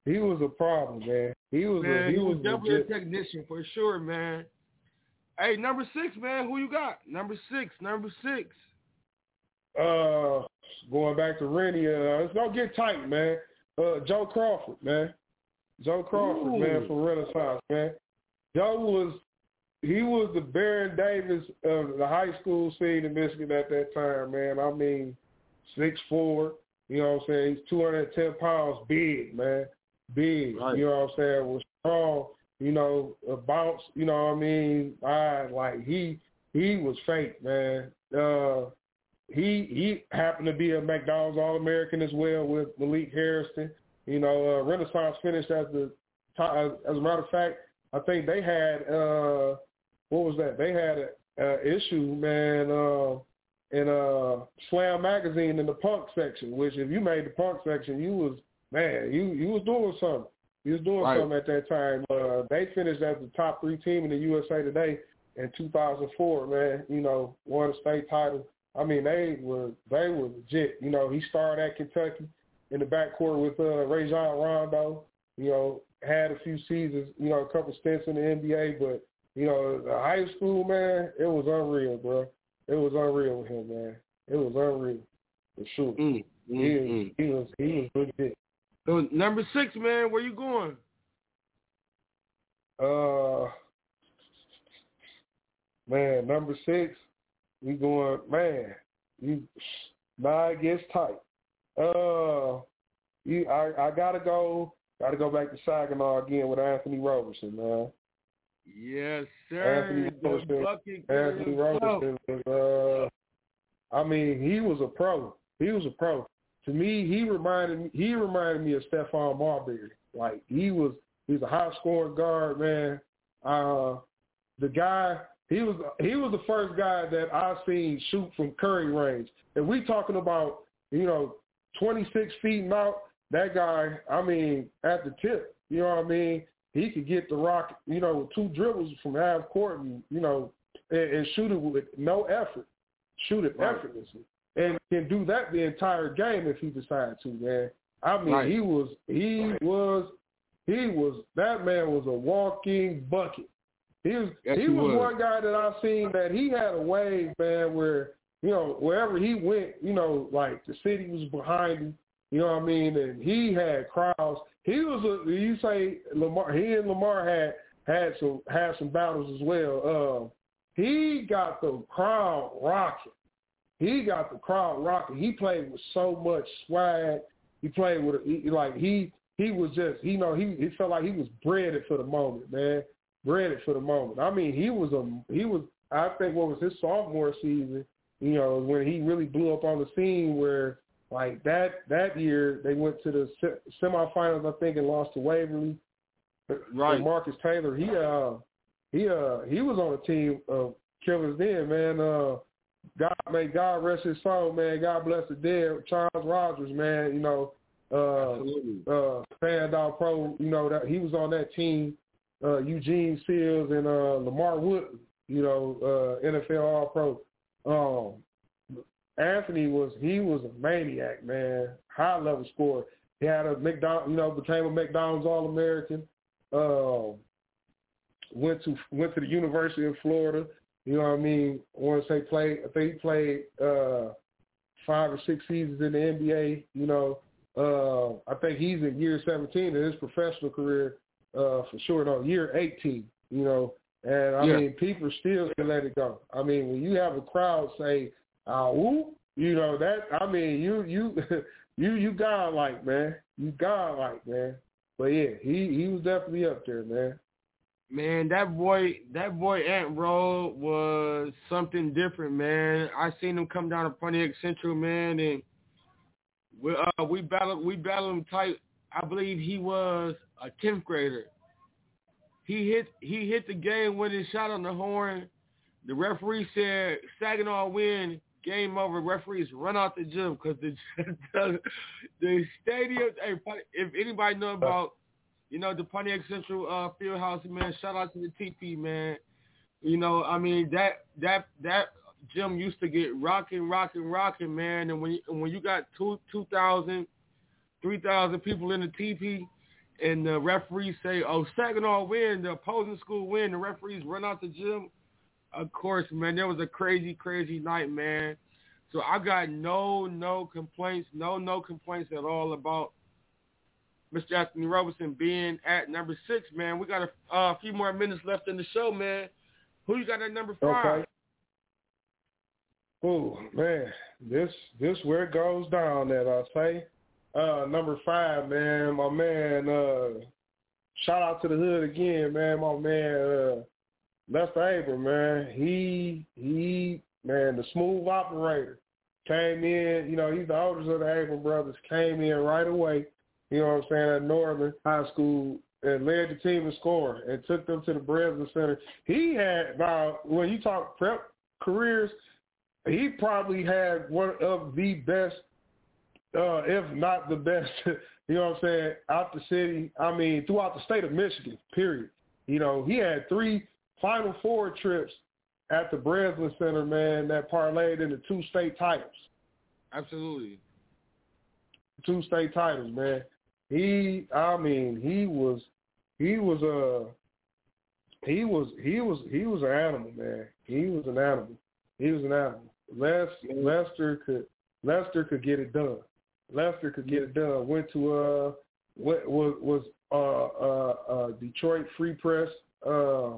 he was a problem, man. He was Man, a, he, he was was definitely legit. a technician for sure, man. Hey, number six, man. Who you got? Number six. Number six. uh going back to Rennie, uh it's gonna get tight, man. Uh Joe Crawford, man. Joe Crawford, Ooh. man, from Renaissance, man. Joe was he was the Baron Davis of the high school scene in Michigan at that time, man. I mean, six four, you know what I'm saying? He's two hundred and ten pounds, big, man. Big. Right. You know what I'm saying? Was strong, you know, a bounce, you know what I mean? I like he he was fake, man. Uh he he happened to be a McDonald's All American as well with Malik Hairston. You know, uh, Renaissance finished as the top. As, as a matter of fact, I think they had uh, what was that? They had a, a issue, man, uh, in uh, Slam magazine in the punk section. Which, if you made the punk section, you was man, you you was doing something. You was doing Right. something at that time. Uh, they finished as the top three team in the USA Today in 2004. Man, you know, won a state title. I mean, they were they were legit. You know, he started at Kentucky in the backcourt with uh, Rajon Rondo. You know, had a few seasons, you know, a couple stints in the NBA, but you know, the high school man, it was unreal, bro. It was unreal with him, man. It was unreal for sure. Mm, He, mm, he was he was legit. So number six, man, where you going? Uh, man, number six, we going. Man, you now it gets tight. Uh, you, I I gotta go. Gotta go back to Saginaw again with Anthony Roberson, man. Yes, sir. Anthony bucket Anthony was. Uh, I mean, he was a pro. He was a pro. To me, he reminded me. He reminded me of Stephon Marbury. Like he was. He's a high scoring guard, man. Uh, the guy. He was. He was the first guy that I seen shoot from Curry range. And we talking about, you know, 26 feet and out. That guy. I mean, at the tip. You know what I mean? He could get the rock. You know, with two dribbles from half court, and you know, and, and shoot it with no effort. Shoot it Right. effortlessly and can do that the entire game if he decides to, man. I mean, Right. he was he was he was that man was a walking bucket. He was Yes, he he was was. one guy that I seen that he had a way, man, where you know wherever he went, you know, like the city was behind him. You know what I mean? And he had crowds. He was a you say Lamar. He and Lamar had had some had some battles as well. Uh, he got the crowd rocking. He got the crowd rocking. He played with so much swag. He played with he, like he he was just you know he he felt like he was bred it for the moment, man. Bred it for the moment. I mean, he was a he was I think what was his sophomore season. You know when he really blew up on the scene where like that that year they went to the se- semifinals I think and lost to Waverly. Right. And Marcus Taylor he uh he uh he was on a team of killers then man. Uh God may God rest his soul, man. God bless the dead. Charles Rogers, man. You know, uh, Absolutely. uh, Fandom Pro. You know that he was on that team. Uh, Eugene Seals and uh, Lamar Wood. You know, uh, NFL All Pro. Um, Anthony was he was a maniac, man. High level scorer. He had a McDonald, you know, became a McDonald's All American. Um, went to went to the University of Florida. You know what I mean? I want to say played. I think he played uh, five or six seasons in the NBA. You know, uh, I think he's in year 17 of his professional career uh, for sure. No, year 18. You know, and I Yeah. mean, people still can let it go. I mean, when you have a crowd say, "Ah, woo," you know that. I mean, you you you you godlike, man. You godlike, man. But yeah, he he was definitely up there, man. Man, that boy, that boy Ant Roll was something different, man. I seen him come down to Pontiac Central, man, and we uh, we battled we battled him tight. I believe he was a tenth grader. He hit he hit the game winning shot on the horn. The referee said Saginaw win, game over. Referees run out the gym because the, the the stadium. Hey, if anybody know about you know, the Pontiac Central uh, Field House, man. Shout out to the TP, man. You know, I mean that that that gym used to get rocking, rocking, rocking, man. And when you, when you got two two thousand, three thousand people in the TP, and the referees say, "Oh, Saginaw win," the opposing school win, the referees run out the gym. Of course, man, there was a crazy, crazy night, man. So I got no, no complaints, no, no complaints at all about Mr. Anthony Roberson being at number six, man. We got a uh, few more minutes left in the show, man. Who you got at number five? Okay. Oh man, this this where it goes down. That I say. Uh, number five, man. My man. Uh, shout out to the hood again, man. My man, uh, Lester Abram, man. He he, man, the smooth operator came in. You know, he's the oldest of the Abram brothers. Came in right away. You know what I'm saying? At Northern High School and led the team in scoring and took them to the Breslin Center. He had now when you talk prep careers, he probably had one of the best, uh, if not the best, you know what I'm saying, out the city. I mean, throughout the state of Michigan, period. You know, he had three Final Four trips at the Breslin Center, man, that parlayed into two state titles. Absolutely. Two state titles, man. He, I mean, he was, he was a, he was, he was, he was an animal, man. He was an animal. He was an animal. Les, Lester could Lester could get it done. Lester could get it done. Went to uh what was was uh uh uh Detroit Free Press uh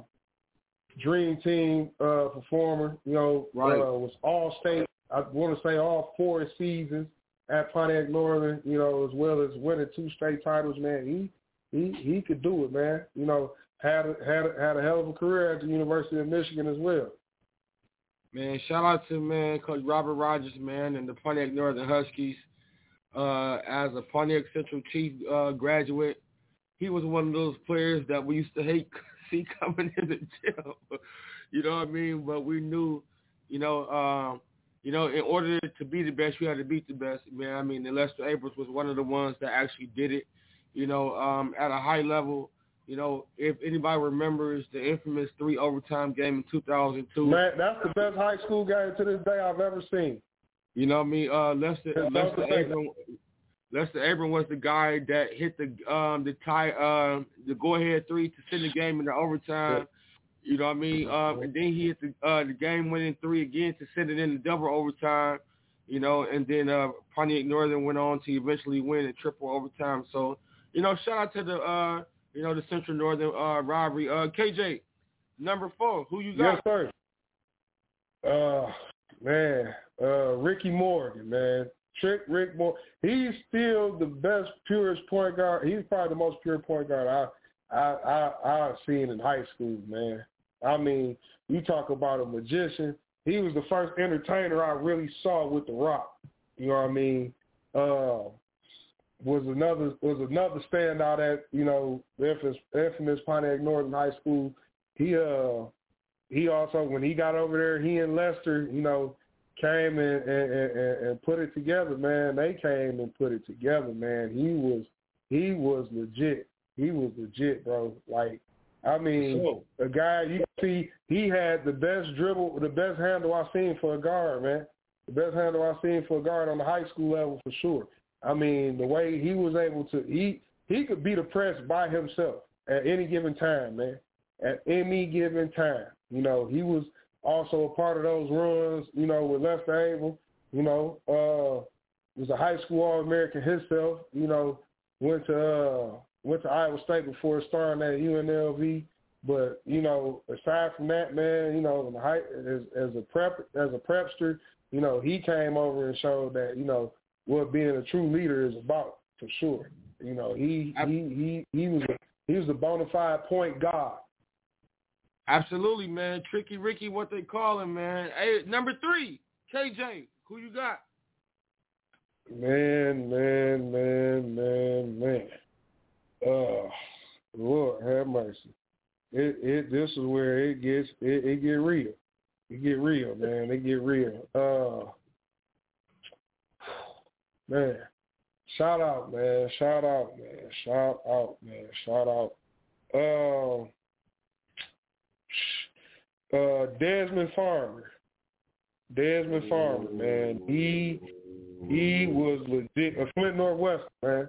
Dream Team uh performer, you know, Right. uh was all state I want to say all four seasons at Pontiac Northern, you know, as well as winning two state titles, man. He he he could do it, man. You know, had a, had a, had a hell of a career at the University of Michigan as well. Man, shout out to man Coach Robert Rogers, man, and the Pontiac Northern Huskies. Uh, as a Pontiac Central Chief uh, graduate, he was one of those players that we used to hate see coming in the gym. you know what I mean? But we knew, you know, um, you know, in order to be the best, you had to beat the best. Man, I mean, Lester Abrams was one of the ones that actually did it. You know, um, at a high level. You know, if anybody remembers the infamous three overtime game in 2002. Man, that's the best high school game to this day I've ever seen. You know what I mean? Uh, Lester Lester Lester Abram Lester Abram was the guy that hit the um the tie um the go ahead three to send the game into overtime. You know what I mean? Um, and then he hit the uh the game winning three again to send it in the double overtime. You know, and then uh Pontiac Northern went on to eventually win in triple overtime. So, you know, shout out to the uh you know the Central Northern uh rivalry. Uh KJ, number four, who you got? Yes, sir. Uh, man, uh, Ricky Morgan, man, Trick Rick Morgan. He's still the best, purest point guard. He's probably the most pure point guard I, I, I, I've seen in high school, man. I mean, you talk about a magician. He was the first entertainer I really saw with the Rock. You know what I mean? Uh, was another was another standout at you know the infamous, infamous Pontiac Northern High School. He uh he also when he got over there, he and Lester, you know, came and and, and, and put it together, man. They came and put it together, man. He was he was legit. He was legit, bro. Like I mean, Sure. a guy you see, he had the best dribble, the best handle I've seen for a guard, man. The best handle I've seen for a guard on the high school level for sure. I mean, the way he was able to, he he could beat a press by himself at any given time, man. At any given time, you know, he was also a part of those runs, you know, with Lester Abram. You know, uh, was a high school All American himself. You know, went to uh, went to Iowa State before starting at UNLV. But you know, aside from that, man, you know, in the high, as, as a prep as a prepster, you know, he came over and showed that you know what being a true leader is about for sure. You know, he he he he was a, he was a bona fide point guard. Absolutely, man. Tricky Ricky, what they call him, man. Hey, number three, KJ, who you got? Man, man, man, man, man. Uh, Lord have mercy. It it this is where it gets it, it get real. It get real, man. It get real. Uh, man. Shout out, man. Shout out, man. Shout out, man. Shout out. Uh, uh, Desmond Farmer. Desmond Farmer, man. He he was legit a Flint Northwest, man.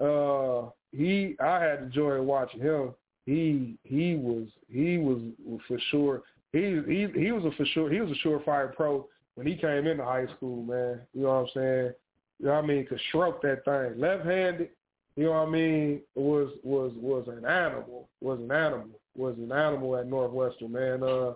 Uh, he I had the joy of watching him. He he was he was for sure. He he he was a for sure he was a surefire pro when he came into high school, man. You know what I'm saying? You know what I mean? Could stroke that thing. Left handed, you know what I mean, was was was an animal. Was an animal. Was an animal at Northwestern, man. Uh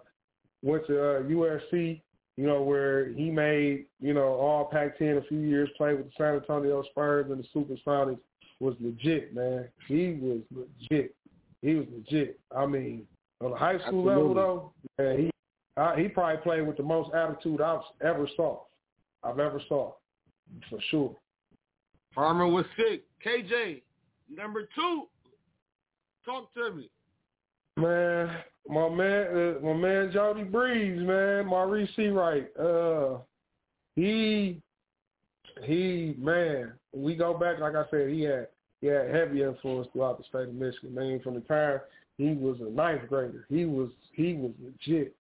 went to uh USC, you know, where he made, you know, all Pac ten a few years, played with the San Antonio Spurs and the Supersonics, was legit, man. He was legit. He was legit. I mean, on the high school level though, man, he uh, he probably played with the most attitude I've ever saw. I've ever saw, for sure. Farmer was sick. KJ, number two, talk to me. Man, my man, uh, my man Jody Breeze, man, Maurice Wright. Uh, he, he, man. We go back, like I said, he had he had heavy influence throughout the state of Michigan. Man, from the time he was a ninth grader, he was he was legit.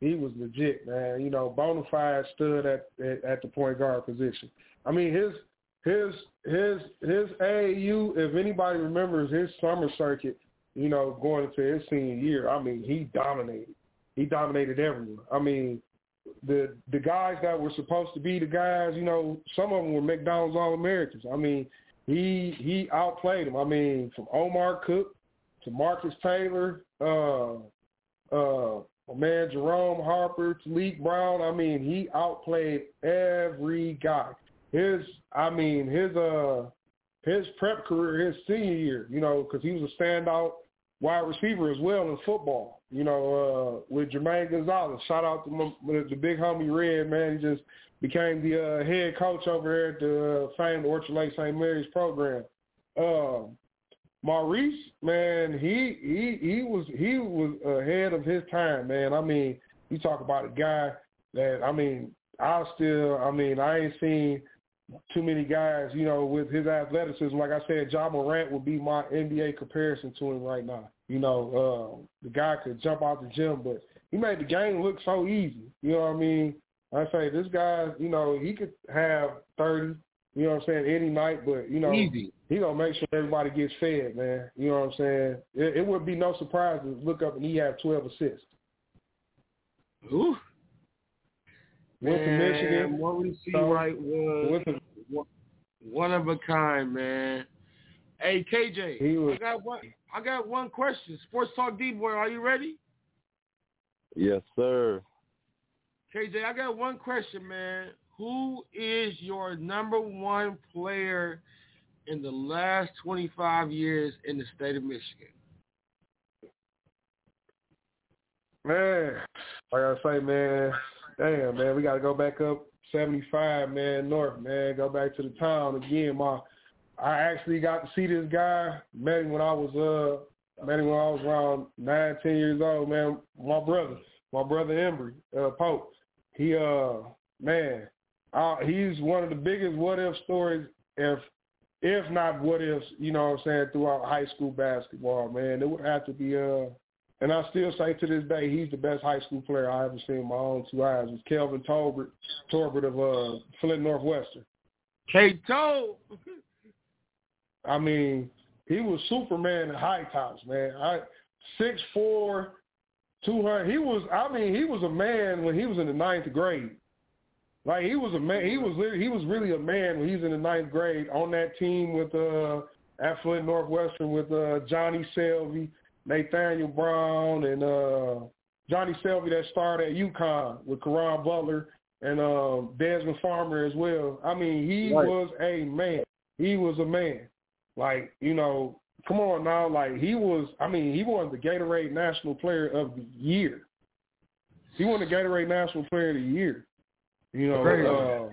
He was legit, man. You know, bona fide stood at, at at the point guard position. I mean, his his his his AAU. If anybody remembers his summer circuit, you know, going into his senior year, I mean, he dominated. He dominated everyone. I mean, the the guys that were supposed to be the guys, you know, some of them were McDonald's All Americans. I mean, he he outplayed them. I mean, from Omar Cook to Marcus Taylor, uh, uh, man Jerome Harper, Taliek Brown. I mean, he outplayed every guy. His, I mean, his uh, his prep career, his senior year, you know, because he was a standout wide receiver as well in football. You know, uh, with Jermaine Gonzalez. Shout out to my, the big homie Red, man. He just became the uh, head coach over there at the uh, famed Orchard Lake St. Mary's program. Uh, Maurice, man, he he he was he was ahead of his time, man. I mean, you talk about a guy that I mean, I still, I mean, I ain't seen too many guys, you know, with his athleticism. Like I said, Ja Morant would be my NBA comparison to him right now. You know, uh, the guy could jump out the gym, but he made the game look so easy. You know what I mean? I say this guy, you know, he could have thirty, you know what I'm saying, any night, but you know, Easy. he gonna make sure everybody gets fed, man. You know what I'm saying? It, it would be no surprise to look up and he had 12 assists. Ooh. Went to Michigan. Maurice So, Wright was to- one- one of a kind, man. Hey KJ, He was- I got one. I got one question. Sports Talk D boy, are you ready? Yes, sir. KJ, I got one question, man. Who is your number one player in the last 25 years in the state of Michigan? Man, like I say, man, damn, man, we got to go back up 75, man, north, man, go back to the town again. My, I actually got to see this guy. Met him when I was uh, met him when I was around nine, ten years old, man. My brother, my brother Embry, uh, Pope. He, uh, man, uh, he's one of the biggest what if stories, if if not what ifs, you know what I'm saying, throughout high school basketball, man. It would have to be uh and I still say to this day he's the best high school player I ever seen my own two eyes. It's Kelvin Torbert, Torbert of uh, Flint Northwestern. K-Toe. I mean, he was Superman in high tops, man. I six four, two hundred. He was. I mean, he was a man when he was in the ninth grade. Like he was a man. He was. He was really a man when he was in the ninth grade on that team with uh at Flint Northwestern with uh Johnny Selvey, Nathaniel Brown, and uh Johnny Selvey that started at UConn with Caron Butler and um Desmond Farmer as well. I mean, he Right. was a man. He was a man. Like, you know, come on now, like he was I mean, he won the Gatorade National Player of the Year. He won the Gatorade National Player of the Year. You know,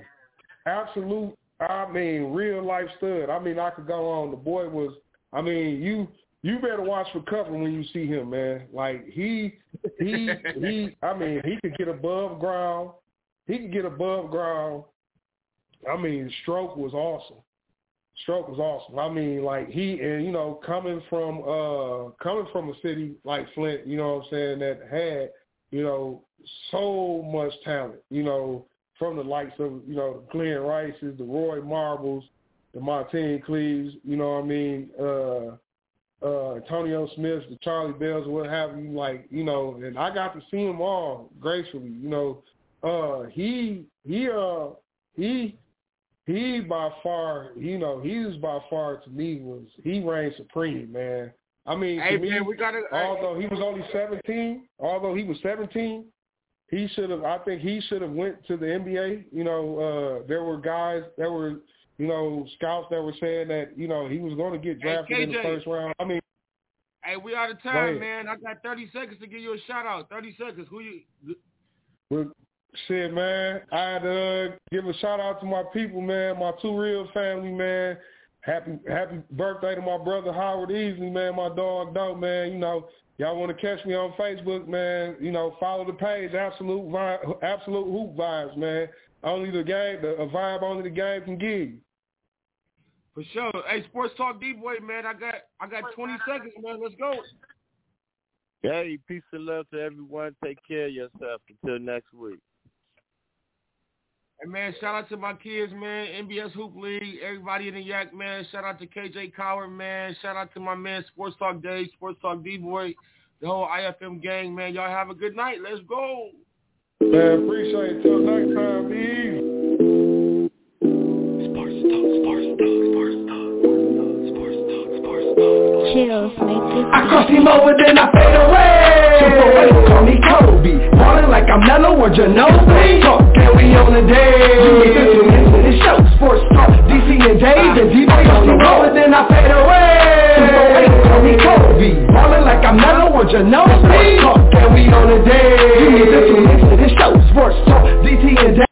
uh, absolute I mean, real life stud. I mean, I could go on. The boy was I mean, you you better watch for cover when you see him, man. Like he he he I mean, he could get above ground. He could get above ground. I mean, stroke was awesome. Stroke was awesome. I mean, like he and you know, coming from uh coming from a city like Flint, you know what I'm saying, that had, you know, so much talent, you know, from the likes of, you know, Glenn Rices, the Roy Marbles, the Mateen Cleaves, you know what I mean, uh uh Antonio Smith, the Charlie Bells, what have you, like, you know, and I got to see them all gracefully, you know. Uh he he uh he he by far, you know, he was by far to me was he reigned supreme, man. I mean, Hey to me, man, we gotta. although he was only seventeen, although he was seventeen, he should have. I think he should have went to the NBA. You know, uh, there were guys, there were you know scouts that were saying that you know he was going to get Hey, drafted in the first round. I mean, Hey, we out of time, man. I got 30 seconds to give you a shout out. 30 seconds. Who you? Well, shit, man. I'd uh, give a shout out to my people, man. My two real family, man. Happy happy birthday to my brother Howard Easley, man. My dog, dope, man. You know, y'all want to catch me on Facebook, man? You know, follow the page, absolute vibe, absolute hoop vibes, man. Only the game, the, a vibe only the game can give you. For sure. Hey, Sports Talk D boy, man. I got I got 20 seconds, man. Let's go. Hey, peace and love to everyone. Take care of yourself. Until next week. Hey man, shout out to my kids, man. NBS Hoop League, everybody in the Yak, man. Shout out to KJ Cowart, man. Shout out to my man Sports Talk Dave, Sports Talk D Boy, the whole IFM gang, man. Y'all have a good night. Let's go. Man, appreciate it. Till next time, be easy. Chills make this I cross him over, then I fade away. Triple A, call me Kobe. Ballin' like I'm Melo or Ginobili. Talk, can we on the day? You listen to him to the show. Sports Talk, DT and Dave The D-Boy on the road and then I fade away. Triple A, call me Kobe. Ballin' like I'm Melo or Ginobili. Sports Talk, can we on a day? You need to him to this show. Sports Talk, DT and Dave